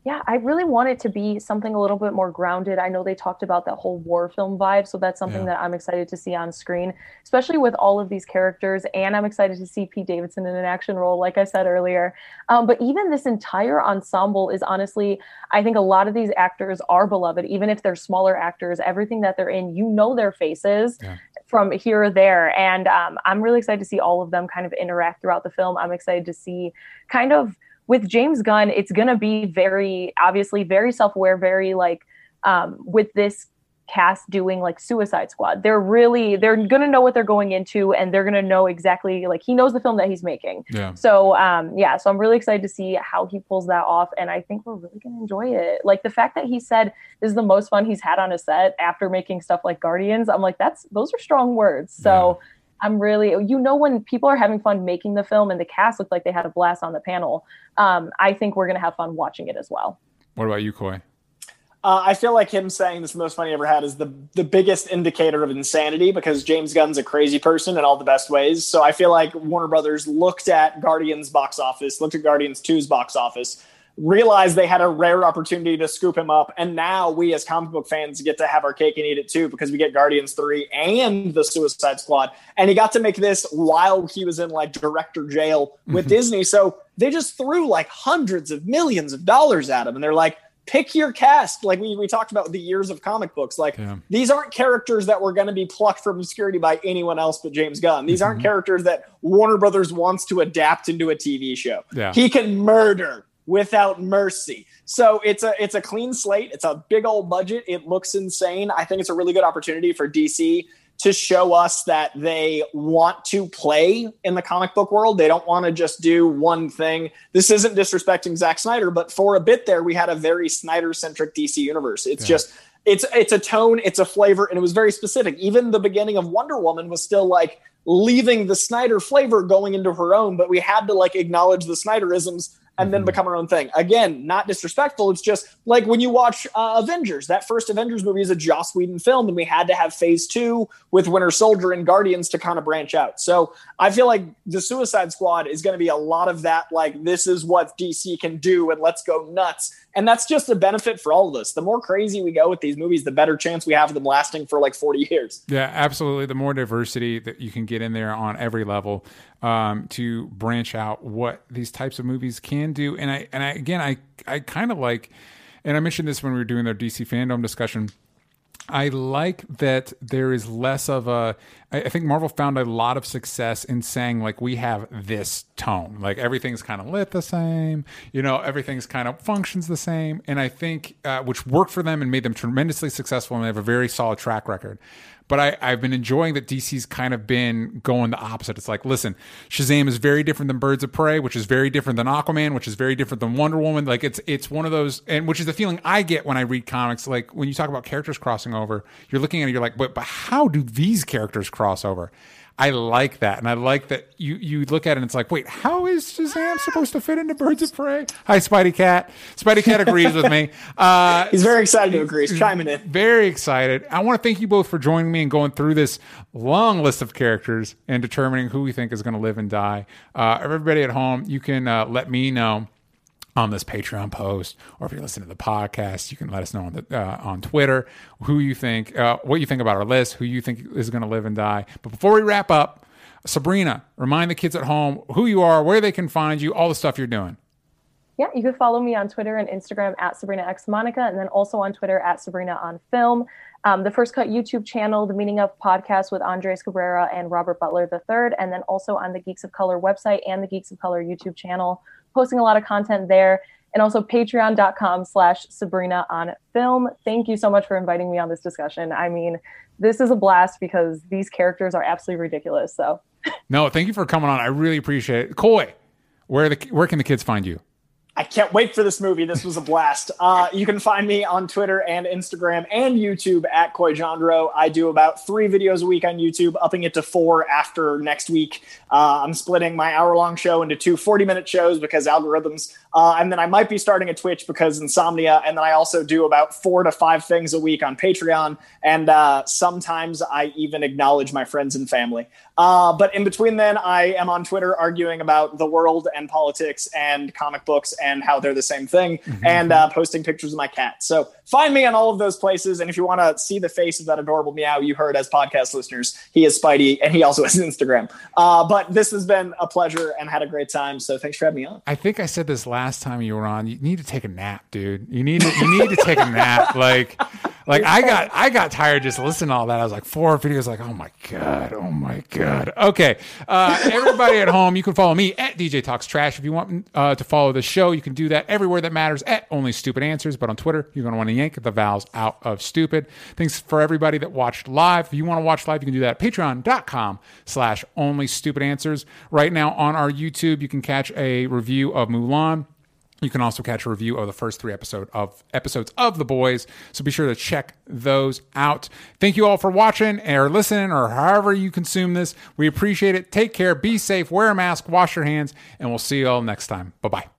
Yeah, I really want it to be something a little bit more grounded. I know they talked about that whole war film vibe, so that's something Yeah. that I'm excited to see on screen, especially with all of these characters. And I'm excited to see Pete Davidson in an action role, like I said earlier. Um, but even this entire ensemble is honestly, I think a lot of these actors are beloved, even if they're smaller actors. Everything that they're in, you know their faces Yeah. from here or there. And um, I'm really excited to see all of them kind of interact throughout the film. I'm excited to see kind of with James Gunn, it's going to be very, obviously, very self aware, very like um, with this cast doing like Suicide Squad. They're really, they're going to know what they're going into and they're going to know exactly, like, he knows the film that he's making. Yeah. So, um, yeah, so I'm really excited to see how he pulls that off. And I think we're really going to enjoy it. Like the fact that he said this is the most fun he's had on a set after making stuff like Guardians, I'm like, that's, those are strong words. So, I'm really, you know, when people are having fun making the film and the cast looked like they had a blast on the panel, um, I think we're going to have fun watching it as well. What about you, Coy? Uh, I feel like him saying this is the most fun he ever had is the the biggest indicator of insanity because James Gunn's a crazy person in all the best ways. So I feel like Warner Brothers looked at Guardians box office, looked at Guardians 2's box office, realized they had a rare opportunity to scoop him up, and now we as comic book fans get to have our cake and eat it too because we get Guardians 3 and the Suicide Squad. And he got to make this while he was in like director jail with mm-hmm. Disney. So they just threw like hundreds of millions of dollars at him and they're like pick your cast like we, we talked about the years of comic books like Yeah. these aren't characters that were going to be plucked from obscurity by anyone else but james gunn these aren't mm-hmm. characters that warner brothers wants to adapt into a tv show Yeah. he can murder without mercy so it's a it's a clean slate it's a big old budget it looks insane i think it's a really good opportunity for dc to show us that they want to play in the comic book world. They don't want to just do one thing. This isn't disrespecting Zack Snyder, but for a bit there, we had a very Snyder centric DC universe. It's Yeah. just it's it's a tone, it's a flavor, and it was very specific. Even the beginning of Wonder Woman was still like leaving the Snyder flavor going into her own, but we had to like acknowledge the Snyderisms and then become our own thing. Again, not disrespectful. It's just like when you watch uh, Avengers, that first Avengers movie is a Joss Whedon film, and we had to have phase two with Winter Soldier and Guardians to kind of branch out. So I feel like the Suicide Squad is going to be a lot of that, like, this is what DC can do, and let's go nuts. And that's just a benefit for all of us. The more crazy we go with these movies, the better chance we have of them lasting for like 40 years. Yeah, absolutely. The more diversity that you can get in there on every level um, to branch out what these types of movies can do, and I and I again I I kind of like, and I mentioned this when we were doing their DC fandom discussion. I like that there is less of a. I think Marvel found a lot of success in saying like we have this tone, like everything's kind of lit the same, you know, everything's kind of functions the same, and I think uh, which worked for them and made them tremendously successful, and they have a very solid track record. But I, I've been enjoying that DC's kind of been going the opposite. It's like, listen, Shazam is very different than Birds of Prey, which is very different than Aquaman, which is very different than Wonder Woman. Like it's it's one of those, and which is the feeling I get when I read comics. Like when you talk about characters crossing over, you're looking at it, you're like, but but how do these characters cross over? I like that, and I like that you you look at it and it's like, wait, how is Shazam supposed to fit into Birds of Prey? Hi, Spidey Cat. Spidey Cat agrees with me. Uh, He's very excited to agree. He's chiming in. very excited. I want to thank you both for joining me and going through this long list of characters and determining who we think is going to live and die. Uh, everybody at home, you can uh, let me know on this Patreon post, or if you're listening to the podcast, you can let us know on the uh, on Twitter who you think, uh, what you think about our list, who you think is going to live and die. But before we wrap up, Sabrina, remind the kids at home who you are, where they can find you, all the stuff you're doing. Yeah, you can follow me on Twitter and Instagram at Sabrina X Monica, and then also on Twitter at Sabrina on Film. Um, the First Cut YouTube channel, The Meaning of Podcast with Andres Cabrera and Robert Butler III, and then also on the Geeks of Color website and the Geeks of Color YouTube channel, posting a lot of content there, and also patreon.com slash Sabrina on Film. Thank you so much for inviting me on this discussion. I mean, this is a blast because these characters are absolutely ridiculous. So, no, thank you for coming on. I really appreciate it. Coy, where the where can the kids find you? I can't wait for this movie. This was a blast. Uh, you can find me on Twitter and Instagram and YouTube at Coy Jandreau. I do about three videos a week on YouTube, upping it to four after next week. Uh, I'm splitting my hour long show into two 40 minute shows because algorithms. Uh, and then I might be starting a Twitch because insomnia. And then I also do about four to five things a week on Patreon. And uh, sometimes I even acknowledge my friends and family. Uh, but in between then, I am on Twitter arguing about the world and politics and comic books and how they're the same thing mm-hmm. and uh, posting pictures of my cat. So find me on all of those places. And if you want to see the face of that adorable meow you heard as podcast listeners, he is Spidey and he also has Instagram. Uh, but this has been a pleasure and had a great time. So thanks for having me on. I think I said this last time you were on. You need to take a nap, dude. You need to, you need to take a nap. Like, like I got I got tired just listening to all that. I was like four videos, like, oh my God, oh my God. Okay. Uh, everybody at home, you can follow me at DJ Talks Trash. If you want uh, to follow the show, you can do that everywhere that matters at Only Stupid Answers. But on Twitter, you're gonna want to yank the vowels out of stupid. Thanks for everybody that watched live. If you want to watch live, you can do that at patreon.com slash only stupid answers. Right now on our YouTube, you can catch a review of Mulan. You can also catch a review of the first three episode of episodes of The Boys. So be sure to check those out. Thank you all for watching or listening or however you consume this. We appreciate it. Take care, be safe, wear a mask, wash your hands, and we'll see you all next time. Bye bye.